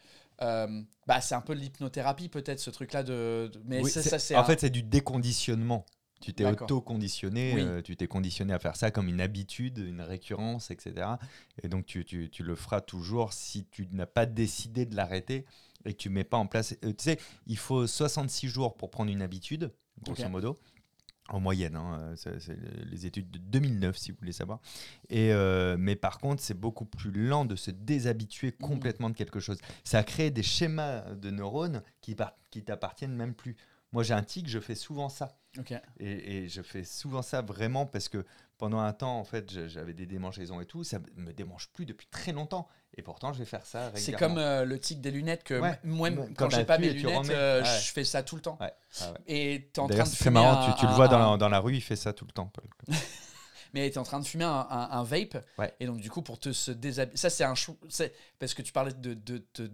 euh, bah, c'est un peu de l'hypnothérapie, peut-être, ce truc-là. De, de- Mais Oui, ça, c'est- ça, c'est en un- fait, c'est du déconditionnement. Tu t'es auto-conditionné, Oui. euh, tu t'es conditionné à faire ça comme une habitude, une récurrence, etc. Et donc, tu, tu- tu le feras toujours si tu n'as pas décidé de l'arrêter et que tu mets pas en place. euh, tu sais, il faut 66 jours pour prendre une habitude, grosso modo. En moyenne, hein, euh, c'est les études de 2009, si vous voulez savoir. Et, euh, mais par contre, c'est beaucoup plus lent de se déshabituer Mhm. complètement de quelque chose. Ça crée des schémas de neurones qui, qui t'appartiennent même plus. Moi, j'ai un tic, je fais souvent ça. Et, et je fais souvent ça vraiment parce que pendant un temps, en fait, j'avais des démangeaisons et tout. Ça me démange plus depuis très longtemps. Et pourtant, je vais faire ça C'est régulièrement. comme euh, le tic des lunettes que Ouais. moi, Quand quand j'ai pas mes et tu lunettes, euh, Ouais. je fais ça tout le temps. Ouais, ah. Et en train de c'est fumer marrant, un- tu, tu le un- vois dans la, dans la rue, il fait ça tout le temps, Paul. (laughs) mais t'es en train de fumer un, vape. Et donc, du coup, pour te se déshabiller. Ça, c'est un chou. c'est- Parce que tu parlais de. de, de,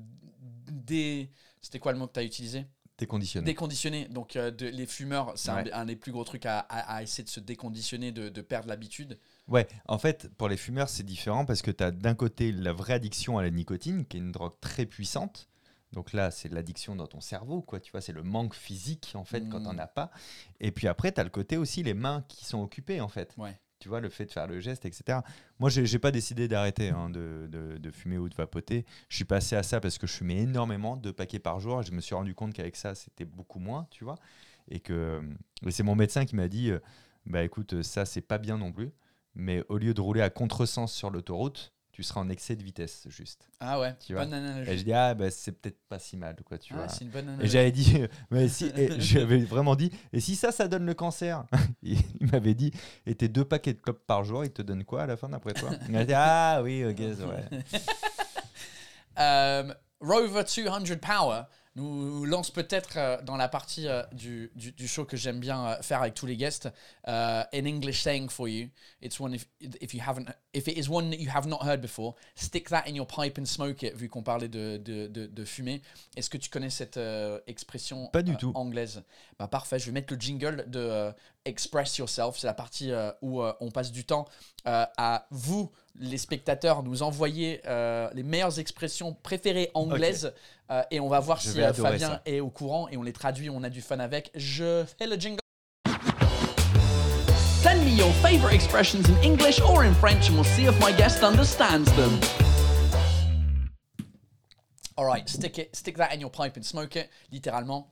dé- C'était quoi le mot que tu as utilisé? T'es conditionné. Déconditionner. Donc, euh, de- les fumeurs, c'est un, Ouais. un des plus gros trucs à, à- à essayer de se déconditionner, de, de perdre l'habitude. Ouais, en fait, pour les fumeurs, c'est différent parce que tu as d'un côté la vraie addiction à la nicotine, qui est une drogue très puissante. Donc là, c'est l'addiction dans ton cerveau, quoi. Tu vois, c'est le manque physique, en fait, quand Mm. t'en as pas. Et puis après, tu as le côté aussi les mains qui sont occupées, en fait. Ouais. Tu vois, le fait de faire le geste, etc. Moi, j'ai j'ai pas décidé d'arrêter hein, de, de- de fumer ou de vapoter. Je suis passé à ça parce que je fumais énormément, deux paquets par jour. Je me suis rendu compte qu'avec ça, c'était beaucoup moins, tu vois. Et que c'est mon médecin qui m'a dit, euh, bah écoute, ça, c'est pas bien non plus. Mais au lieu de rouler à contresens sur l'autoroute, tu seras en excès de vitesse, juste. Ah ouais, Tu vois. bonne analogie. Et je dis, ah, bah, c'est peut-être pas si mal, quoi, tu Ah, vois. c'est une bonne Et analogie. j'avais dit, (laughs) mais si, et (laughs) j'avais vraiment dit, et si ça, ça donne le cancer? (laughs) Il m'avait dit, et tes deux paquets de clopes par jour, ils te donnent quoi à la fin d'après toi? Il m'a dit, ah oui, ok, vrai. Euh, Rover 200 Power nous lance peut-être euh, dans la partie euh, du, du, du show que j'aime bien euh, faire avec tous les guests euh, an English saying for you. It's one if, if you haven't if it is one that you have not heard before, stick that in your pipe and smoke it. Vu qu'on parlait de, de, de, de fumer, est-ce que tu connais cette euh, expression Pas du euh, tout. anglaise? Bah parfait. Je vais mettre le jingle de Express Yourself. C'est la partie euh, où euh, on passe du temps euh, à vous, les spectateurs, nous envoyer euh, les meilleures expressions préférées anglaises euh, et on va voir Je si euh, Fabien ça. est au courant et on les traduit, on a du fun avec. Je fais le jingle. Send me your favourite expressions in English or in French and we'll see if my guest understands them. All right, stick it, stick that in your pipe and smoke it. Littéralement,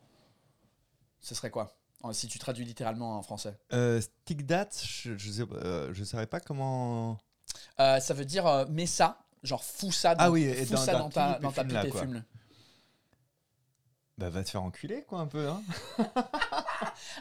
ce serait quoi? Si tu traduis littéralement en français. Euh, stick that, je, je, sais, euh, je savais pas comment. Euh, ça veut dire euh, mets ça, genre fous ça dans, Ah oui, et fous dans- ça dans ta, pipe et dans ta pipe et fume-le. Bah, va te faire enculer, quoi, un peu, hein. (laughs)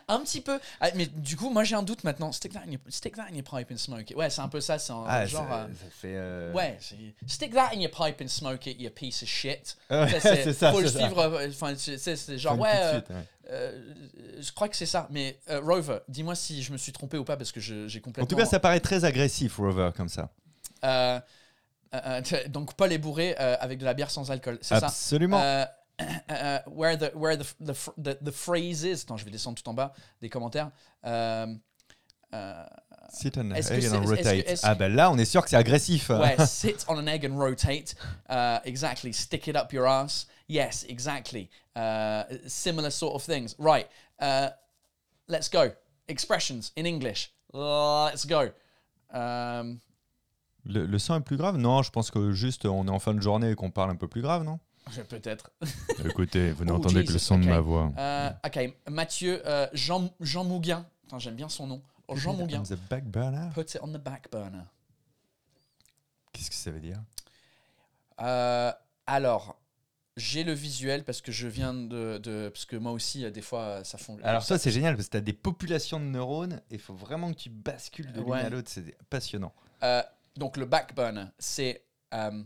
Un petit peu. Ah, mais du coup, moi j'ai un doute maintenant. Stick that in your, stick that in your pipe and smoke it. Ouais, c'est un peu ça. C'est un Ah, genre. ça, euh, euh, Ouais, c'est- stick that in your pipe and smoke it, you piece of shit. Ouais, Ça, (laughs) c'est ça, Faut le c'est suivre. euh, Enfin, c'est c'est- c'est genre, ouais, euh, suite, ouais. euh, je crois que c'est ça. Mais Rover, dis-moi si je me suis trompé ou pas parce que j'ai complètement. En tout cas, ça paraît très agressif, Rover, comme ça. Euh, euh, euh, (laughs) donc, Paul est bourré euh, avec de la bière sans alcool, c'est ça? Absolument. Euh, euh, where the, where the, the, the, the phrase is. Attends, je vais descendre tout en bas des commentaires. Euh, euh, Sit on que egg and que- rotate. Ah, ben là, on est sûr que c'est agressif. ouais, (laughs) sit on an egg and rotate. Uh, exactly. Stick it up your ass. Yes, exactly. Uh, similar sort of things. Right. Uh, let's go. Expressions in English. Let's go. Um, Le, le sang est plus grave? Non, je pense que juste on est en fin de journée et qu'on parle un peu plus grave, non? Peut-être. Écoutez, vous Oh, n'entendez que le son de ma voix. Euh, ok, Mathieu, euh, Jean, Jean Mouguin. Attends, j'aime bien son nom. Oh, Jean Mouguin. On the back burner? Put it on the back burner. Qu'est-ce que ça veut dire? Euh, alors, j'ai le visuel parce que je viens de, de- parce que moi aussi, euh, des fois, euh, ça fond. Alors ça, c'est génial parce que tu as des populations de neurones et il faut vraiment que tu bascules de l'une Ouais. à l'autre. C'est passionnant. Euh, donc le back burner, c'est euh,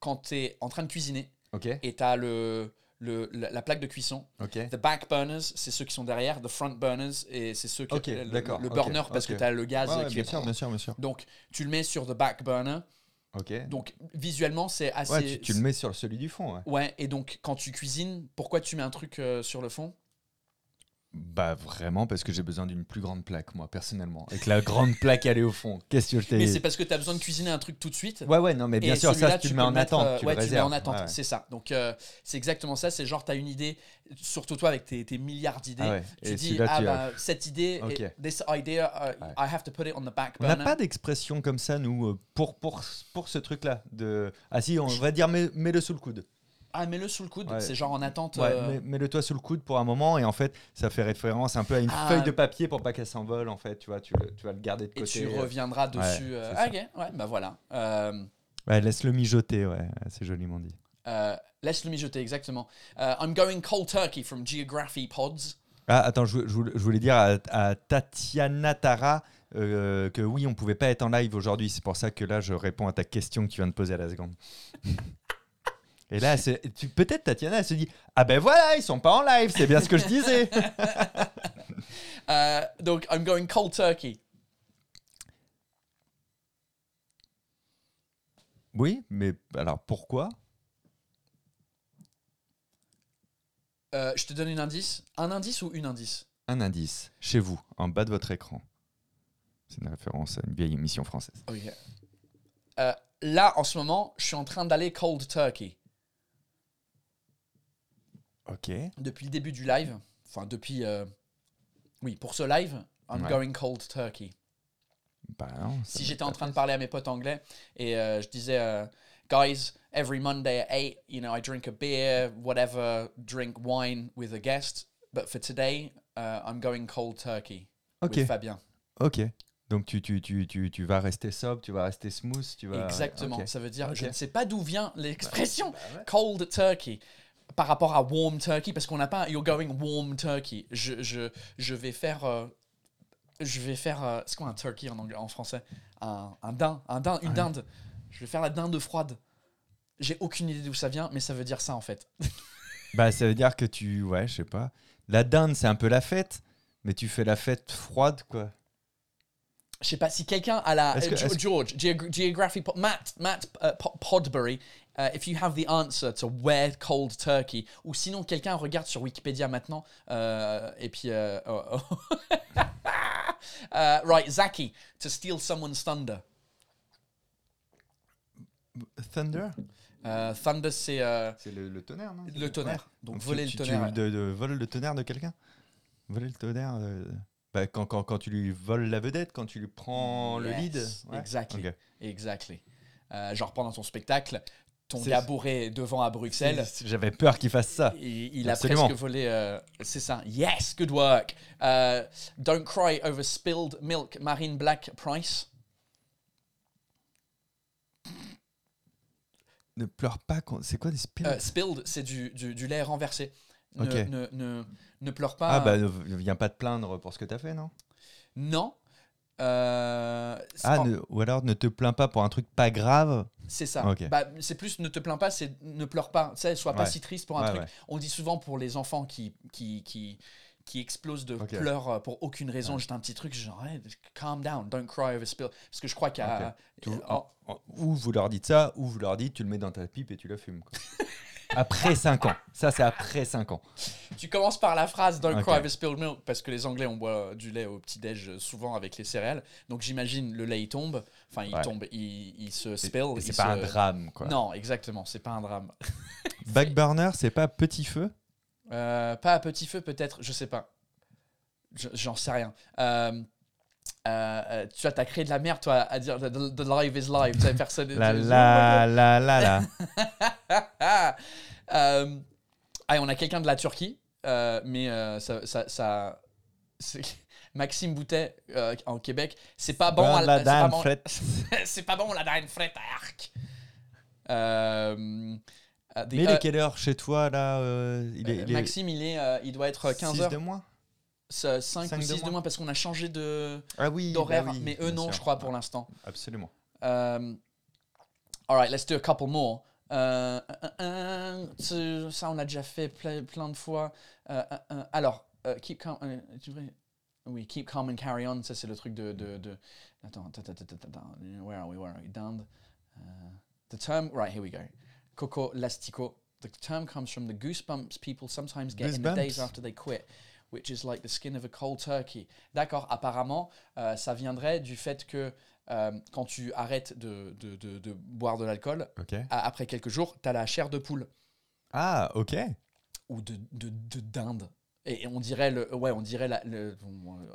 quand tu es en train de cuisiner et tu as le, le, la, la plaque de cuisson. Ok. The back burners, c'est ceux qui sont derrière. The front burners, et c'est ceux qui Ok, le, le burner parce que tu as le gaz Ouais, ouais, qui bien est- sûr, bien sûr, bien sûr. Donc tu le mets sur the back burner. Donc visuellement, c'est assez. Ouais, tu, tu le mets sur celui du fond. Ouais. Ouais, et donc quand tu cuisines, pourquoi tu mets un truc euh, sur le fond? Bah vraiment parce que j'ai besoin d'une plus grande plaque, moi, personnellement. Et que la grande (laughs) plaque, elle est au fond. Qu'est-ce que je t'ai Mais c'est parce que tu as besoin de cuisiner un truc tout de suite. Ouais, ouais, non, mais bien Et sûr, ça, tu le peux mets en mettre, attente. euh, tu ouais, le tu le mets en attente, Ouais, ouais. c'est ça. Donc euh, c'est exactement ça. C'est genre, tu as une idée, surtout toi avec tes, tes milliards d'idées. Ah. Tu Et dis, ah tu- bah, cette idée, Ok. it- this idea, uh. I have to put it on the back On n'a burner. pas d'expression comme ça, nous, euh, pour, pour, pour ce truc-là. De... Ah si, on va dire mets- mets-le sous le coude. Ah, mets-le sous le coude, Ouais. c'est genre en attente. Ouais, euh, mets- mets-le toi sous le coude pour un moment et en fait, ça fait référence un peu à une Ah. feuille de papier pour pas qu'elle s'envole. En fait, tu vois, tu, le- tu vas le garder de et côté. tu reviendras dessus. euh, ah, ok, ouais, bah voilà. Euh, Ouais, laisse-le mijoter, ouais, c'est joliment dit. euh, Laisse-le mijoter, exactement. Euh, I'm going cold turkey from Geography Pods. Ah, attends, je, je voulais- je voulais dire à, à Tatiana Tara euh, que oui, on pouvait pas être en live aujourd'hui. C'est pour ça que là, je réponds à ta question que tu viens de poser à la seconde. (laughs) Et là, peut-être Tatiana, elle se dit Ah ben voilà, ils sont pas en live, c'est bien ce que je disais. (laughs) (laughs) Euh, donc, I'm going cold turkey. oui, mais alors pourquoi? Euh, je te donne un indice. Un indice ou une indice? Un indice, chez vous, en bas de votre écran. C'est une référence à une vieille émission française. Euh, là, en ce moment, je suis en train d'aller cold turkey. Ok. Depuis le début du live, enfin depuis... euh, oui, pour ce live, I'm Ouais. going cold turkey. Bah non, si j'étais en train de parler à mes potes anglais et euh, je disais, euh, guys, every Monday at 8, you know, I drink a beer, whatever, drink wine with a guest. But for today, uh, I'm going cold turkey Ok. with Fabien. Ok. Donc tu, tu, tu, tu, tu vas rester sobre, tu vas rester smooth, tu vas. Exactement. Ça veut dire, Ok. je ne sais pas d'où vient l'expression Bah ouais. cold turkey par rapport à warm turkey parce qu'on n'a pas you're going warm turkey. Je, je, je vais faire. euh, je vais faire. euh, c'est quoi un turkey en, anglais, en français? Un, un un une Ouais. dinde. Je vais faire la dinde froide. J'ai aucune idée d'où ça vient, mais ça veut dire ça en fait. (laughs) Bah ça veut dire que tu. Ouais, je sais pas. La dinde, c'est un peu la fête, mais tu fais la fête froide, quoi. Je sais pas si quelqu'un a la que- euh, George Geog- Geography Matt Matt uh, Po- Podbury uh, if you have the answer to where cold turkey ou sinon quelqu'un regarde sur Wikipédia maintenant euh, et puis euh, oh, oh. (laughs) Uh, right Zaki to steal someone's thunder. Thunder? Euh, thunder c'est euh, C'est le, le tonnerre, non? le tonnerre. Donc, Donc, voler tu, le tu- tonnerre Tu de, de- voles le tonnerre de quelqu'un? Voler le tonnerre euh, bah, quand, quand, quand tu lui voles la vedette, quand tu lui prends le lead? Yes, Ouais. exactly. Ok. exactly. Euh, genre pendant ton spectacle ton bourré devant à Bruxelles J'avais peur qu'il fasse ça. Il, il a presque volé. euh, c'est ça. Yes, good work. Euh, don't cry over spilled milk. Marine Black Price. Ne pleure pas. quand- C'est quoi des spills Euh, spilled, c'est du, du, du lait renversé. Ne, ne, ne, ne pleure pas. Ah bah ne ne viens pas te plaindre pour ce que t'as fait, non? Non. Euh, Ah, en- ne- ou alors ne te plains pas pour un truc pas grave. c'est ça. Bah, c'est plus ne te plains pas, c'est ne pleure pas. Tu sais, sois pas si triste pour un Ouais, truc. ouais. On dit souvent pour les enfants qui, qui, qui, qui explosent de pleurs euh, pour aucune raison, juste un petit truc, genre, hey, calm down, don't cry over spill. Parce que je crois qu'il y a. Tout- Oh, Ou vous leur dites ça, ou vous leur dites tu le mets dans ta pipe et tu la fumes. quoi. (laughs) après 5 ans. Ça, c'est après 5 ans. Tu commences par la phrase Don't Ok. cry spilled milk parce que les Anglais on boit du lait au petit-déj euh, souvent avec les céréales. Donc j'imagine le lait il tombe, enfin il Ouais. tombe, il, il se spill. C'est pas se- un drame, quoi. Non, exactement, c'est pas un drame. (laughs) Backburner, c'est pas petit feu? Euh, pas à petit feu peut-être, je sais pas. Je- J'en sais rien. Euh, euh, euh, tu vois, t'as créé de la merde, toi, à dire the, the live is live. Tu sais, personne. La la la la la. (laughs) Euh, ah, on a quelqu'un de la Turquie, euh, mais euh, ça, ça, ça- c'est- (laughs) Maxime Boutet euh, en Québec, c'est pas bon. Bon, la c'est pas dame bon- frette. (laughs) c'est pas bon la dinde frette arc. Mais il euh, est quelle heure chez toi, là euh, il, est, il est Maxime, il est, euh, il doit être 15 six heures, de moins 5 cinq ou de 6 de moins. parce qu'on a changé de Ah oui, d'horaire, bah oui, mais eux non, sûr. je crois pour l'instant. Absolument. Um, all right, let's do a couple more. Euh, un, un, tu- ça, on a déjà fait plein, plein de fois. Euh, un, alors, keep calm. oui, keep calm and carry on. Ça, c'est le truc de. de, de attends. Where are we? Where are we? Down. Uh, the term. Right, here we go. Coco lastico. The term comes from the goosebumps people sometimes get in the days Goosebumps? after they quit, which is like the skin of a cold turkey. D'accord, apparemment, euh, ça viendrait du fait que euh, quand tu arrêtes de, de, de, de boire de l'alcool, a- après quelques jours, tu as la chair de poule Ah, ok. ou de, de, de dinde. Et on dirait le. Ouais, on dirait la. Le, euh,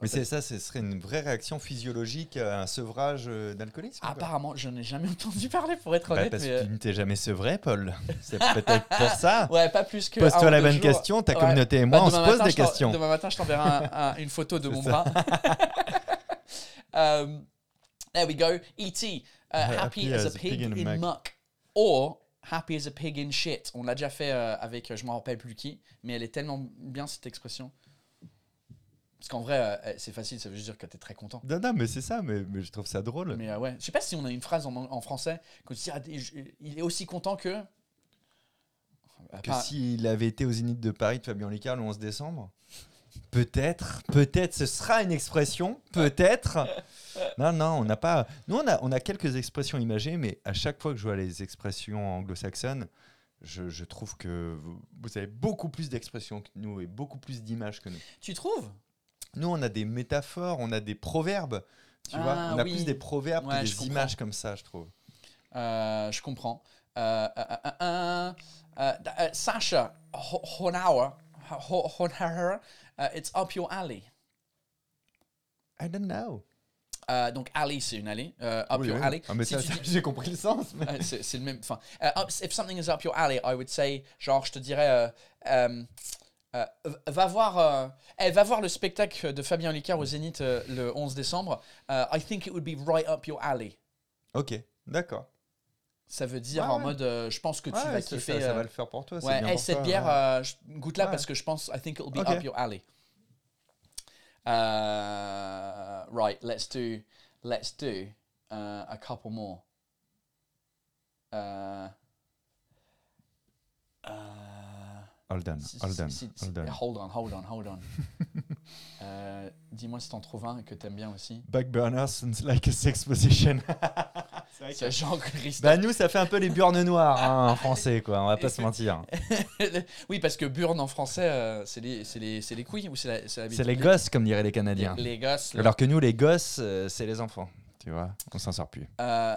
Mais c'est ça, ce serait une vraie réaction physiologique à un sevrage euh, d'alcoolisme. Apparemment, je n'ai jamais (laughs) entendu parler pour être Bah, honnête. Parce mais, que euh, tu ne t'es jamais sevré, Paul. C'est peut-être pour ça. (laughs) Ouais, pas plus que. Pose-toi la bonne jours. question, ta Ouais. communauté et Bah, moi, on se pose des questions. Demain matin, je t'enverrai un- un- (laughs) une photo de mon bras. um, there we go. E.T. Uh, happy, as, a pig, in, muck. muck. Or happy as a pig in shit. On l'a déjà fait euh, avec, euh, je me rappelle plus qui, mais elle est tellement bien cette expression. Parce qu'en vrai, euh, c'est facile, ça veut juste dire que t'es très content. Non, non, mais c'est ça, mais, mais je trouve ça drôle. Mais euh, ouais, je sais pas si on a une phrase en, en français qu'on dit, ah, je- il est aussi content que. Que pas- s'il avait été au Zénith de Paris de Fabien Licard le 11 décembre? Peut-être, peut-être, ce sera une expression, peut-être. Non, non, on n'a pas. Nous, on a, on a quelques expressions imagées, mais à chaque fois que je vois les expressions anglo-saxonnes, je, je trouve que vous, vous avez beaucoup plus d'expressions que nous et beaucoup plus d'images que nous. Tu trouves? Nous, on a des métaphores, on a des proverbes, tu Ah, vois. On a oui. plus des proverbes Ouais, que des images comme ça, je trouve. Euh, je comprends. Euh, euh, euh, euh, Ho- Honauer, Euh, it's up your alley. I don't know. Euh, donc alley, c'est une allée. euh, up Oui, your oui. alley. Ah, mais Si (laughs) j'ai compris le sens. mais- Euh, c'est le même. Enfin, if something is up your alley, I would say, genre, je te dirais, euh, va voir, va voir le spectacle de Fabien Licard au Zénith le 11 décembre. I think it would be right up your alley. Ok, d'accord. Ça veut dire Ouais, en ouais. mode, euh, je pense que tu vas kiffer. ça, ça euh, va le faire pour toi. ouais, bien hey, pour cette toi, bière, ouais. euh, goûte-la parce que je pense, I think it'll be Ok. up your alley. Uh, right, let's do, let's do uh, a couple more. Uh, Hold on, hold on, si- si- hold on. hold on, hold on, hold (laughs) on. Euh, Dis-moi si t'en trouves un et que t'aimes bien aussi. Backburner sounds like a sex position. (laughs) C'est Jean-Christophe. bah nous, ça fait un peu les burnes noires hein, en (laughs) français, quoi. On va pas se mentir. oui, parce que burn en français, euh, c'est les, c'est les, c'est les couilles ou c'est la, c'est la bite C'est les gosses, comme diraient les Canadiens. Les, les gosses. Alors que nous, les gosses, euh, c'est les enfants. Tu vois, on s'en sort plus. Euh,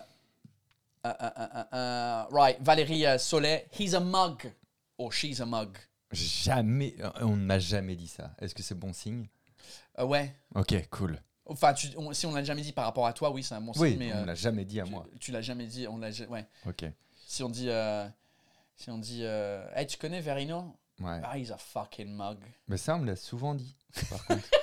euh, right, Valérie Solé, he's a mug. Or she's a mug. Jamais, euh, on n'a jamais dit ça. Est-ce que c'est bon signe? Euh, ouais. Ok, cool. Enfin, tu- on- si on l'a jamais dit par rapport à toi, oui, c'est un bon Oui, signe, mais on euh, l'a jamais dit à tu, moi. tu l'as jamais dit. On l'a, ouais. Ok, Si on dit, si on dit, hey, tu connais Verino? ouais. Ah, he's a fucking mug. Mais ça, on me l'a souvent dit, par contre. (laughs)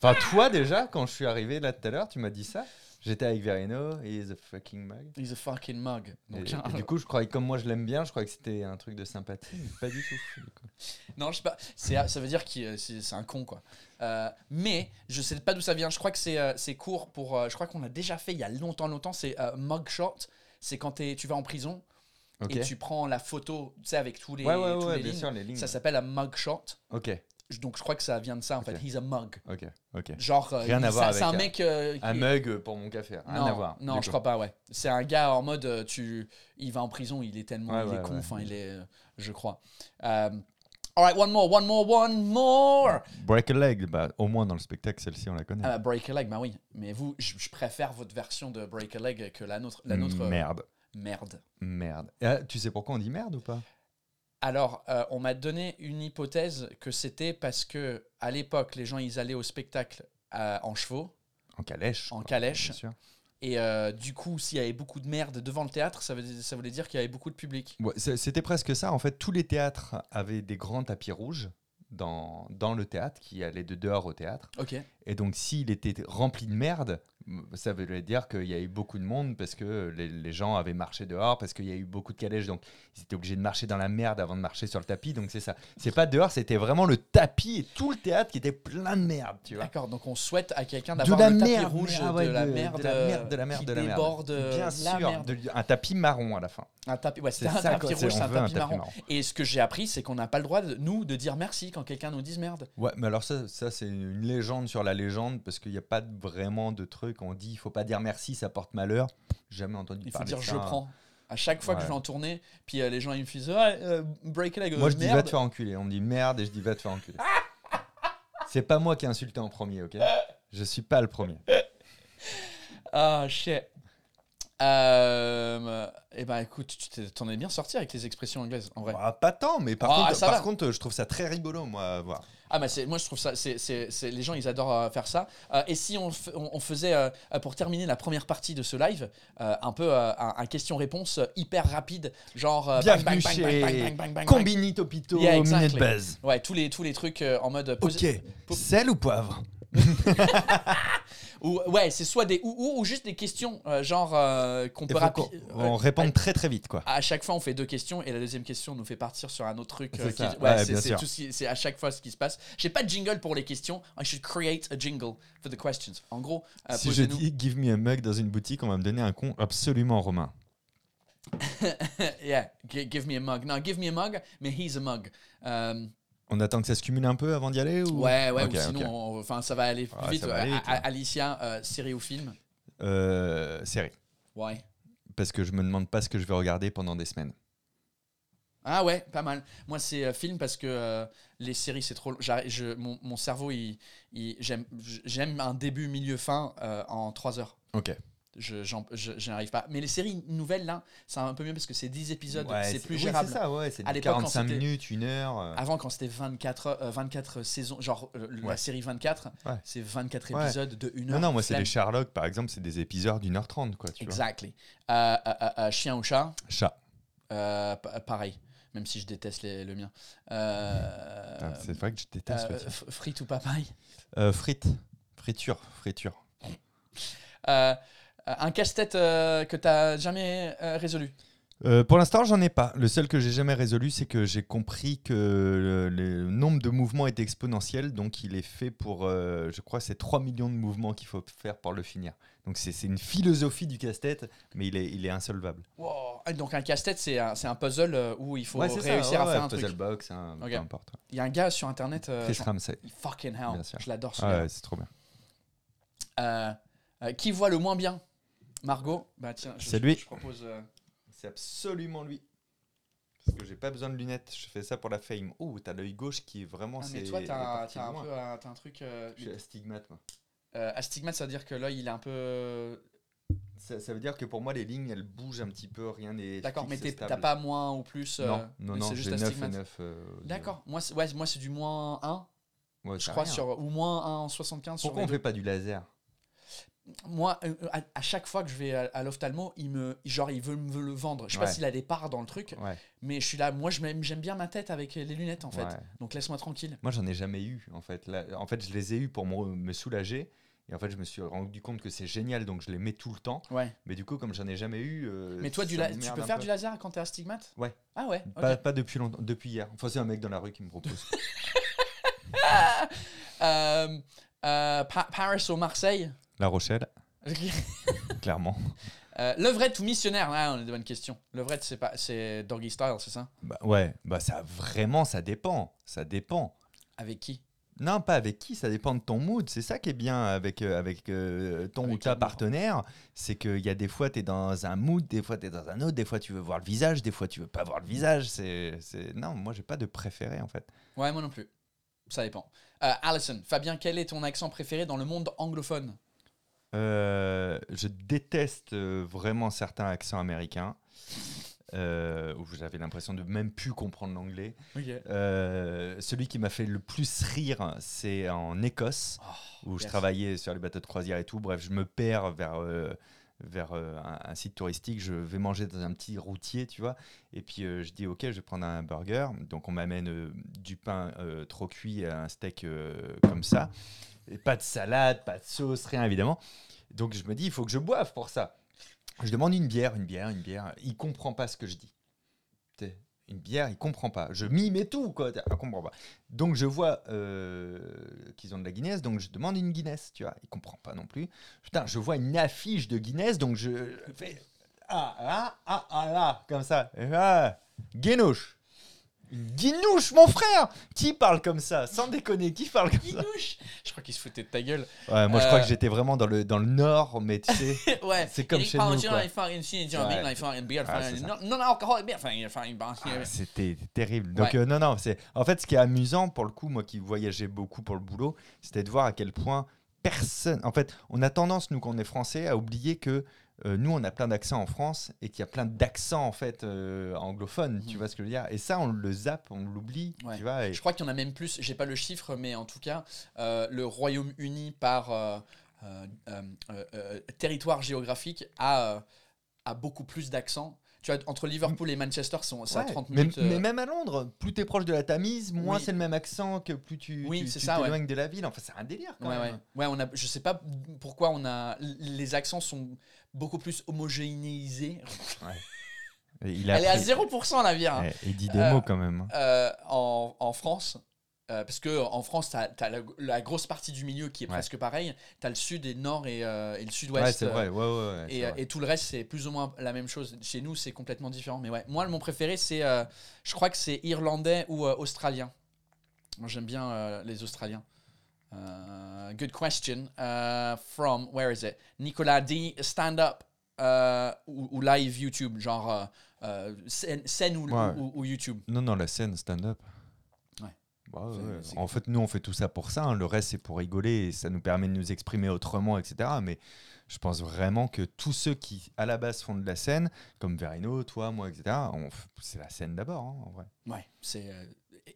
Enfin, toi, déjà, quand je suis arrivé là tout à l'heure, tu m'as dit ça. J'étais avec Verino, he is a fucking mug. He's a fucking mug. Et, Donc, et du coup, je croyais, comme moi je l'aime bien, je croyais que c'était un truc de sympathie. Pas du tout. du. (laughs) Non, je sais pas. Ça veut dire que c'est, c'est un con, quoi. Euh, mais je sais pas d'où ça vient. Je crois que c'est, euh, court pour. euh, je crois qu'on l'a déjà fait il y a longtemps, longtemps. C'est euh, mugshot. C'est quand tu vas en prison et tu prends la photo, tu sais, avec tous les, ouais, ouais, tous ouais, les lignes. sûr, les lignes. Ça s'appelle un mugshot. Ok, Donc je crois que ça vient de ça, en Ok. fait. He's a mug. ok, ok. Genre. euh, Rien à voir c'est, un avec, mec. euh, Un mug pour mon café, rien non, à voir. non je crois pas, ouais. C'est un gars en mode, euh, tu, il va en prison, il est tellement, Ouais, il ouais, est con, ouais. enfin, il est, je crois. Euh, all right, one more, one more, one more. Break a leg, bah, au moins dans le spectacle, celle-ci, on la connaît. Ah, break a leg, bah oui. Mais vous, je, préfère votre version de break a leg que la nôtre. La nôtre euh, Merde, merde. merde. Ah, tu sais pourquoi on dit merde ou pas? Alors, euh, on m'a donné une hypothèse que c'était parce que à l'époque, les gens ils allaient au spectacle euh, en chevaux En calèche. En calèche. Et euh, du coup, s'il y avait beaucoup de merde devant le théâtre, ça, veut, ça voulait dire qu'il y avait beaucoup de public. Ouais, C'était presque ça. En fait, tous les théâtres avaient des grands tapis rouges dans, dans le théâtre qui allaient de dehors au théâtre. Ok. Et donc, s'il était rempli de merde, ça voulait dire qu'il y a eu beaucoup de monde parce que les, les gens avaient marché dehors, parce qu'il y a eu beaucoup de calèches. Donc, ils étaient obligés de marcher dans la merde avant de marcher sur le tapis. Donc, c'est ça. C'est pas dehors, c'était vraiment le tapis et tout le théâtre qui était plein de merde, tu vois. D'accord, donc on souhaite à quelqu'un d'avoir la le tapis merde, rouge ah ouais, de, la de- merde, de la merde, de la merde, qui de la merde. déborde euh, Bien la sûr, merde. de- un tapis marron à la fin. Un tapis, ouais, c'était un ça, tapis quoi, rouge, c'est un tapis marron. marron. Et ce que j'ai appris, c'est qu'on n'a pas le droit, de, nous, de dire merci quand quelqu'un nous dise merde. Ouais, mais alors ça, ça c'est une légende sur la légende parce qu'il n'y a pas vraiment de truc. On dit il faut pas dire merci, ça porte malheur. Jamais entendu Il faut parler dire je prends. À chaque fois que je vais en tournée, puis euh, les gens ils me disent euh, break leg. Moi euh, je dis va te faire enculer. On me dit merde et je dis va te faire enculer. (laughs) c'est pas moi qui ai insulté en premier, ok? Je suis pas le premier. Ah shit. Euh, et ben écoute, tu t'en es bien sorti avec les expressions anglaises en vrai. Ah, pas tant, mais par, Ah, contre, par contre, je trouve ça très rigolo, moi, à voir. Ah bah moi je trouve ça c'est c'est c'est- les gens ils adorent euh, faire ça Euh, et si on, on, on faisait euh, pour terminer la première partie de ce live un peu un, un question-réponse hyper rapide genre bang, Bienvenue bang, bang, chez bang, bang, bang, bang, bang. Combini Topito Yeah, Minute exactly. Buzz. ouais tous les tous les trucs en mode Ok, sel ou poivre? (laughs) (laughs) ou ouais, c'est soit des ou, ou- ou juste des questions euh, genre euh, qu'on peut rapi- on réponde très très vite, quoi. à chaque fois, on fait deux questions et la deuxième question nous fait partir sur un autre truc. C'est euh, qui- ça. ouais, Ouais, c'est bien c'est sûr. tout ce qui- c'est à chaque fois ce qui se passe. J'ai pas de jingle pour les questions. I should create a jingle for the questions. En gros, euh, Si je dis give me a mug dans une boutique, on va me donner un con absolument romain. (laughs) yeah, gi- give me a mug. Non, give me a mug, mais he's a mug. Euh, On attend que ça se cumule un peu avant d'y aller ou... ouais, ouais. Ou sinon, on- enfin, ça va aller plus Ouais, vite. va aller A-. Alicia, euh, série ou film? Euh, série. Ouais. Parce que je me demande pas ce que je vais regarder pendant des semaines. Ah ouais, pas mal. Moi, c'est euh, film parce que les séries, c'est trop. Je, mon, mon cerveau, il, il- j'aime, un début, milieu, fin en 3 heures. Ok. Je, j'en- je, n'arrive pas. Mais les séries nouvelles, là, c'est un peu mieux parce que c'est 10 épisodes, Ouais, c'est plus oui, gérable. c'est ça, ouais. C'est À du l'époque, quand 45 c'était- minutes, une heure. euh. Avant, quand c'était 24, heures- euh, 24 saisons, genre euh, la série 24, Ouais. c'est 24 Ouais. épisodes de 1 heure. Non, non, moi, c'est les Sherlock, par exemple, c'est des épisodes d'une heure trente, quoi. Tu. Exactly. Euh, chien ou chat, Chat. pa- pareil. Même si je déteste les- le mien. Euh, Ah, c'est vrai que je déteste euh, frites ou papaye? Euh, frites. Friture. Friture. Euh, un casse-tête euh, que tu n'as jamais euh, résolu. Euh, pour l'instant, j'en ai pas. Le seul que j'ai jamais résolu, c'est que j'ai compris que le, le nombre de mouvements est exponentiel, donc il est fait pour, euh, je crois, c'est 3 millions de mouvements qu'il faut faire pour le finir. Donc c'est une philosophie du casse-tête, mais il est, il est insolvable. Wow. Ah, Donc un casse-tête, c'est un, un puzzle où il faut Ouais, c'est ça, réussir ouais, à faire un puzzle truc. box, hein, Ok. peu importe. Il y a un gars sur Internet, euh, Chris Ramsey. fucking hell, je l'adore Ah celui-là. ouais, c'est trop bien. Qui voit le moins bien Margot Bah tiens, je, C'est lui. je propose... euh, C'est absolument lui. Parce que j'ai pas besoin de lunettes, je fais ça pour la fame. Oh, t'as l'œil gauche qui est vraiment. ah, mais c'est- toi, t'as un, peu un, t'as un truc... Euh, Je suis astigmate, moi. euh, astigmate, ça veut dire que l'œil, il est un peu... Ça, ça veut dire que pour moi, les lignes, elles bougent un petit peu, rien n'est. D'accord, mais t'as pas moins ou plus euh, Non, non, non, c'est juste j'ai 9 et astigmate. 9. euh, de- D'accord, moi, c'est- ouais, moi c'est du moins 1, Ouais, je crois, rien. sur, ou moins 1 en 75 sur Pourquoi on fait pas du laser? Moi, euh, à, à chaque fois que je vais à, à l'ophtalmo, il me, genre, il veut me le vendre. Je sais pas s'il a des parts dans le truc, Ouais. mais je suis là. Moi, j'aime bien ma tête avec les lunettes, en fait. ouais. Donc laisse-moi tranquille. Moi, j'en ai jamais eu, en fait. Là, en fait, je les ai eu pour me, me soulager. Et en fait, je me suis rendu compte que c'est génial, donc je les mets tout le temps. Ouais. Mais du coup, comme j'en ai jamais eu. euh, Mais toi, du la- tu peux faire peu. du laser quand t'es astigmate? Ouais. Ah ouais. Pas, pas depuis longtemps, depuis hier. Enfin, c'est un mec dans la rue qui me propose. (laughs) Euh, euh, Pa- Paris ou Marseille? La Rochelle, (laughs) clairement. euh, Levrette ou missionnaire on a des bonnes questions. Levrette, c'est pas, c'est doggy style, c'est ça? Bah, ouais, bah ça vraiment, ça dépend. Ça dépend. Avec qui? Non, pas avec qui, ça dépend de ton mood. C'est ça qui est bien avec, euh, avec euh, ton Avec ou ta partenaire. C'est qu'il y a des fois, tu es dans un mood, des fois, tu es dans un autre, des fois, tu veux voir le visage, des fois, tu veux pas voir le visage. C'est, c'est... Non, moi, j'ai pas de préféré, en fait. Ouais, moi non plus. Ça dépend. Euh, Alison, Fabien, quel est ton accent préféré dans le monde anglophone? Euh, je déteste euh, vraiment certains accents américains. euh, où j'avais l'impression de même plus comprendre l'anglais. Euh, celui qui m'a fait le plus rire, c'est en Écosse, où je travaillais sur les bateaux de croisière et tout. Bref, je me perds vers, euh, vers un, un site touristique. Je vais manger dans un petit routier, tu vois. Et puis je dis, OK, je vais prendre un burger. Donc on m'amène du pain trop cuit, un steak comme ça. Et pas de salade, pas de sauce, rien évidemment. Donc je me dis, il faut que je boive pour ça. Je demande une bière, une bière, une bière. Il comprend pas ce que je dis. Une bière, il comprend pas. Je mime et tout, quoi. Il comprend pas. Donc je vois euh, qu'ils ont de la Guinness, donc je demande une Guinness, tu vois. Il comprend pas non plus. Putain, je vois une affiche de Guinness, donc je fais ah ah ah ah là comme ça. Ah, Guénouche. Guinouche, mon frère Qui parle comme ça Sans déconner, qui parle comme ça Guinouche Je crois qu'il se foutait de ta gueule. Ouais, moi je crois Euh, que j'étais vraiment dans le, dans le nord, mais tu sais. (laughs) ouais. C'est comme chez nous, C'était terrible. Donc, euh, non, non, c'est. En fait, ce qui est amusant pour le coup, moi qui voyageais beaucoup pour le boulot, c'était de voir à quel point personne. En fait, on a tendance, nous, quand on est français, à oublier que euh, nous, on a plein d'accents en France et qu'il y a plein d'accents, en fait, euh, anglophones. Tu Mhm. vois ce que je veux dire? Et ça, on le zappe, on l'oublie. Ouais. Tu vois et- Je crois qu'il y en a même plus, j'ai pas le chiffre, mais en tout cas, euh, le Royaume-Uni par territoire géographique a, a beaucoup plus d'accents. Tu Tu vois, entre Liverpool et Manchester, c'est c'est à Ouais, 30 mais, minutes. euh, mais même à Londres, plus t'es proche de la Tamise, moins Oui. c'est le même accent que plus tu Oui, tu- tu ça, ouais. de la ville. Enfin, c'est un délire quand Ouais, même. ouais. Ouais, on a, je sais pas pourquoi on a. Les accents sont beaucoup plus homogénéisés. Et il a Elle est à appris- 0% la vire. hein. Ouais, il dit des Euh, mots quand même. hein. Euh, en, en France. Euh, parce que en France, tu as, la, la grosse partie du milieu qui est Ouais. presque pareil. Tu as le sud et le nord et, euh, et le Ouais, sud-ouest. c'est euh, vrai. Ouais, ouais, ouais, Et, vrai. et tout le reste, c'est plus ou moins la même chose. Chez nous, c'est complètement différent. Mais ouais, moi, mon préféré, c'est. euh, je crois que c'est irlandais ou australien. Moi, j'aime bien les Australiens. Good question. Uh, from, where is it? Nicolas D. Stand-up euh, ou, ou live YouTube. Genre scène, scène ou, Ouais. ou- ou YouTube. Non, non, la scène stand-up. Ouais. Bah ouais, En fait, nous, on fait tout ça pour ça. hein. Le reste, c'est pour rigoler et ça nous permet de nous exprimer autrement, etc. Mais je pense vraiment que tous ceux qui, à la base, font de la scène, comme Verino, toi, moi, etc., f- c'est la scène d'abord, hein, en vrai. Ouais, c'est euh,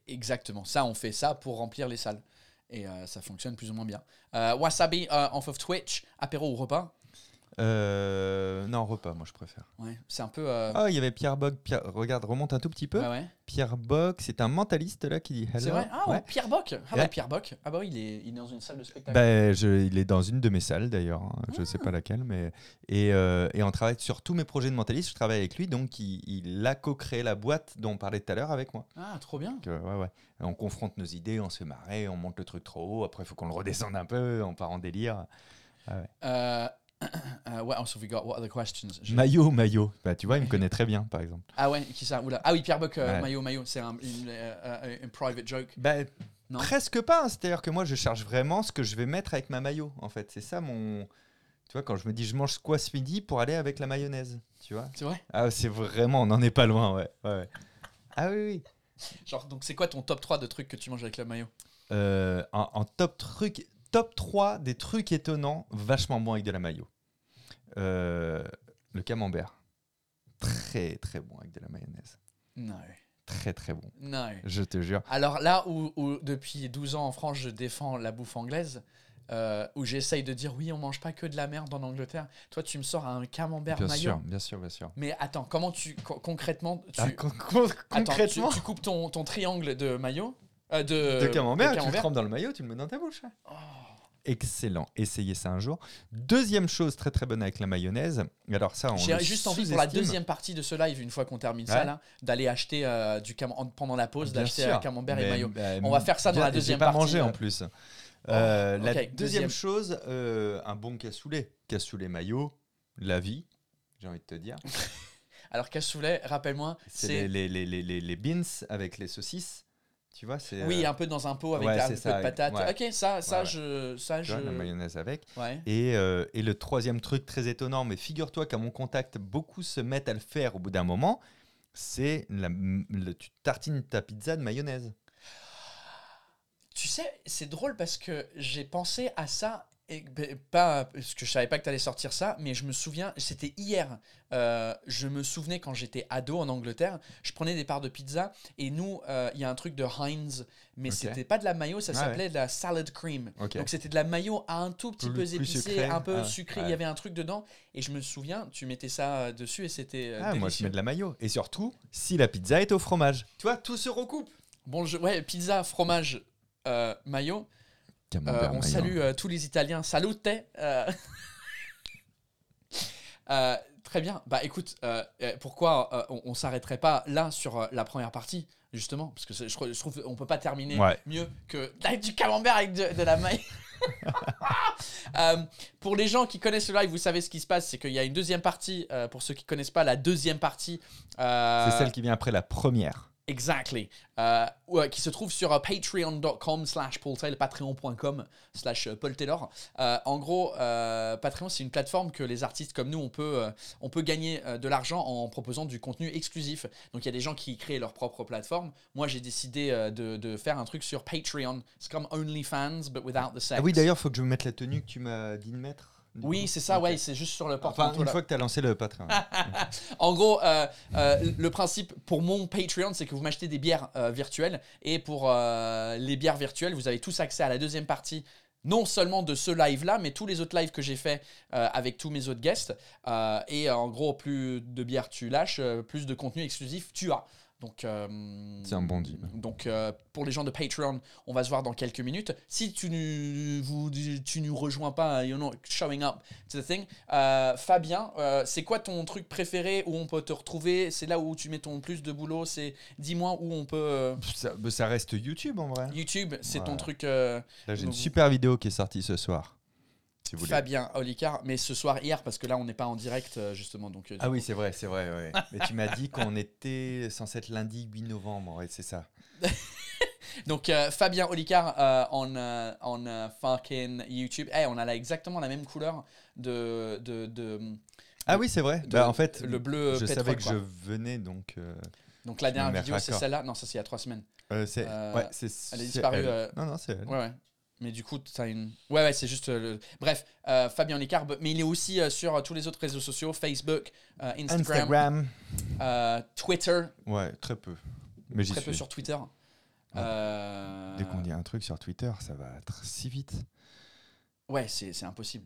exactement ça. On fait ça pour remplir les salles. Et euh, ça fonctionne plus ou moins bien. Euh, Wasabi euh, off of Twitch, apéro ou repas? Euh, non, repas, moi, je préfère. Ouais, c'est un peu. euh, Ah, il y avait Pierre Bog. Pierre- Regarde, remonte un tout petit peu. ouais, ouais. Pierre Bog, c'est un mentaliste là qui dit hello. C'est vrai? Ah, Ouais. Pierre Bock? Ah, Ouais. bah, Pierre Bock. Ah, bah oui, il est, il est dans une salle de spectacle. Ben, je- il est dans une de mes salles d'ailleurs, hein. je sais pas Ah. laquelle, mais et, euh, et on travaille sur tous mes projets de mentaliste, je travaille avec lui, donc il, il a co-créé la boîte dont on parlait tout à l'heure avec moi. Ah, trop bien. Donc, euh, ouais, ouais. On confronte nos idées, on se fait marrer, on monte le truc trop haut, après il faut qu'on le redescende un peu, on part en délire. Euh, (coughs) euh, what else have we got? What other questions? Maillot, maillot, bah, tu vois, il me connaît très bien par exemple. Ah, ouais, qui ça? Oula. Ah, oui, Pierre Bock, euh, Ouais. maillot, maillot. C'est un, une, euh, une private joke. Bah, Non? presque pas, hein. c'est-à-dire que moi je cherche vraiment ce que je vais mettre avec ma maillot en fait, c'est ça mon... Tu vois, quand je me dis je mange quoi ce midi pour aller avec la mayonnaise, tu vois? C'est vrai? Ah, c'est vraiment, on n'en est pas loin, ouais. ouais, ouais. Ah oui, oui. Genre, donc, c'est quoi ton top 3 de trucs que tu manges avec le maillot Euh, en, en top truc, top 3 des trucs étonnants, vachement bons avec de la mayo. Euh, le camembert. Très, très bon avec de la mayonnaise. Non. Très, très bon. Non. Je te jure. Alors là où, où, depuis 12 ans en France, je défends la bouffe anglaise, euh, où j'essaye de dire oui, on mange pas que de la merde en Angleterre, toi tu me sors un camembert Bien maillot. sûr, bien sûr, bien sûr. Mais attends, comment tu co- concrètement tu, Ah, con- con- attends, concrètement, tu, tu coupes ton, ton triangle de maillot euh, de, de camembert, de tu le camembert. trempes dans le maillot, tu le mets dans ta bouche. Oh. Excellent. Essayez ça un jour. Deuxième chose très très bonne avec la mayonnaise. Alors ça, J'ai le juste envie pour la deuxième partie de ce live, une fois qu'on termine ça Ouais. d'aller acheter euh, du cam- en- pendant la pause, d'acheter un camembert et maillot. bah, On va faire ça dans la deuxième pas partie, mangé euh. en plus. Euh, Oh, la ok, deuxième, deuxième. chose, euh, un bon cassoulet. Cassoulet maillot, la vie, j'ai envie de te dire. (laughs) Alors cassoulet, rappelle-moi, C'est les, les, les, les beans avec les saucisses. Tu vois, c'est. oui euh, un peu dans un pot avec ouais, un peu ça, de patates. ouais. Ok, ça, ça Ouais, je, ça je, vois, la mayonnaise avec. ouais. Et, euh, et le troisième truc très étonnant, mais figure-toi qu'à mon contact, beaucoup se mettent à le faire au bout d'un moment, c'est la, le- tu tartines ta pizza de mayonnaise. Tu sais, c'est drôle parce que j'ai pensé à ça, et, ben, pas parce que je savais pas que tu allais sortir ça, mais je me souviens, c'était hier, euh, je me souvenais quand j'étais ado en Angleterre, je prenais des parts de pizza et nous, euh, il y a un truc de Heinz, mais Ok. c'était pas de la mayo, ça Ah s'appelait de la salad cream. Donc c'était de la mayo un tout petit Plus- peu plus épicé, sucré. un peu Ah, sucré, il ouais. y avait un truc dedans, et je me souviens, tu mettais ça euh, dessus et c'était euh, Ah, moi je mets de la mayo. Et surtout, si la pizza est au fromage. Tu vois, tout se recoupe. Bon, je, ouais, pizza, fromage, euh, mayo. Euh, on salue euh, tous les Italiens. Salute euh. (laughs) Euh, Très bien. Bah écoute, pourquoi on, on s'arrêterait pas là sur la première partie justement? Parce que je, trouve- qu'on peut pas terminer Ouais. mieux que avec du camembert avec de, de la maille. (laughs) Euh, pour les gens qui connaissent le live, vous savez ce qui se passe, c'est qu'il y a une deuxième partie. euh, pour ceux qui connaissent pas, la deuxième partie. euh, C'est celle qui vient après la première. Exactly. Euh, ouais, qui se trouve sur euh, patreon.com slash Paul Taylor, patreon.com slash euh, Paul Taylor. Euh, en gros, euh, Patreon, c'est une plateforme que les artistes comme nous, on peut, on peut gagner de l'argent en proposant du contenu exclusif. Donc, il y a des gens qui créent leur propre plateforme. Moi, j'ai décidé de, de faire un truc sur Patreon. C'est comme OnlyFans, but without the sex. Ah oui, d'ailleurs, faut que je me mette la tenue que tu m'as dit de mettre. Oui, coup. c'est ça, Ok. ouais, c'est juste sur le porte Enfin, une fois que tu as lancé le Patreon. (laughs) En gros, euh, euh, le principe pour mon Patreon, c'est que vous m'achetez des bières euh, virtuelles. Et pour les bières virtuelles, vous avez tous accès à la deuxième partie non seulement de ce live-là, mais tous les autres lives que j'ai fait euh, avec tous mes autres guests. Euh, et en gros, plus de bière tu lâches, plus de contenu exclusif tu as. Donc, euh, C'est un bon deal. Donc, euh, pour les gens de Patreon, on va se voir dans quelques minutes. Si tu ne vous, tu nous rejoins pas, not showing up to the thing. Euh, Fabien, euh, c'est quoi ton truc préféré où on peut te retrouver? C'est là où tu mets ton plus de boulot. C'est dis-moi où on peut. euh, Ça, bah, ça reste YouTube en vrai. YouTube, c'est ton truc. euh, Là, j'ai une super vidéo qui est sortie ce soir. Si vous voulez. Fabien Olicard, mais ce soir hier parce que là on n'est pas en direct euh, justement donc. euh, Ah oui, c'est vrai, c'est vrai. ouais. (laughs) Mais tu m'as dit qu'on était censé être lundi 8 novembre, c'est ça. (laughs) Donc euh, Fabien Olicard euh, en, euh, en fucking YouTube. Eh, on a là exactement la même couleur de de, de Ah oui, c'est vrai. de- Bah, en fait, le bleu je savais que quoi. je venais donc. Donc la dernière vidéo c'est celle-là? Non, ça c'est il y a trois semaines. euh, c'est, Euh, ouais, c'est, elle est disparue, elle. euh, Non, non, c'est elle. Ouais ouais. Mais du coup, t'as une. Ouais, ouais, c'est juste. euh, le... Bref, euh, Fabien Olicard, mais il est aussi euh, sur euh, tous les autres réseaux sociaux Facebook, euh, Instagram, Instagram. euh, Twitter, Ouais, très peu. Mais très peu suis. sur Twitter. Euh, Dès qu'on dit un truc sur Twitter, ça va être si vite. Ouais, c'est c'est impossible.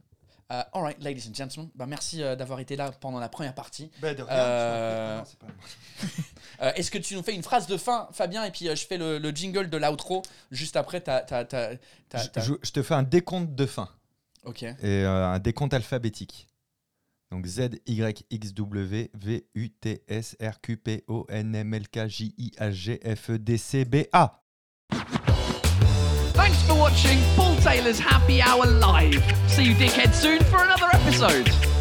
Euh, all right, ladies and gentlemen, bah, merci euh, d'avoir été là pendant la première partie. Bah, de Euh, Non, c'est pas moi. (laughs) Euh, Est-ce que tu nous fais une phrase de fin, Fabien, et puis euh, je fais le, le jingle de l'outro juste après ta. ta, ta, ta- Je- ta- je, je te fais un décompte de fin Ok. et euh, un décompte alphabétique. Donc Z, Y, X, W, V, U, T, S, R, Q, P, O, N, M, L, K, J, I, H, G, F, E, D, C, B, A. For watching Paul Taylor's Happy Hour Live. See you dickheads soon for another episode.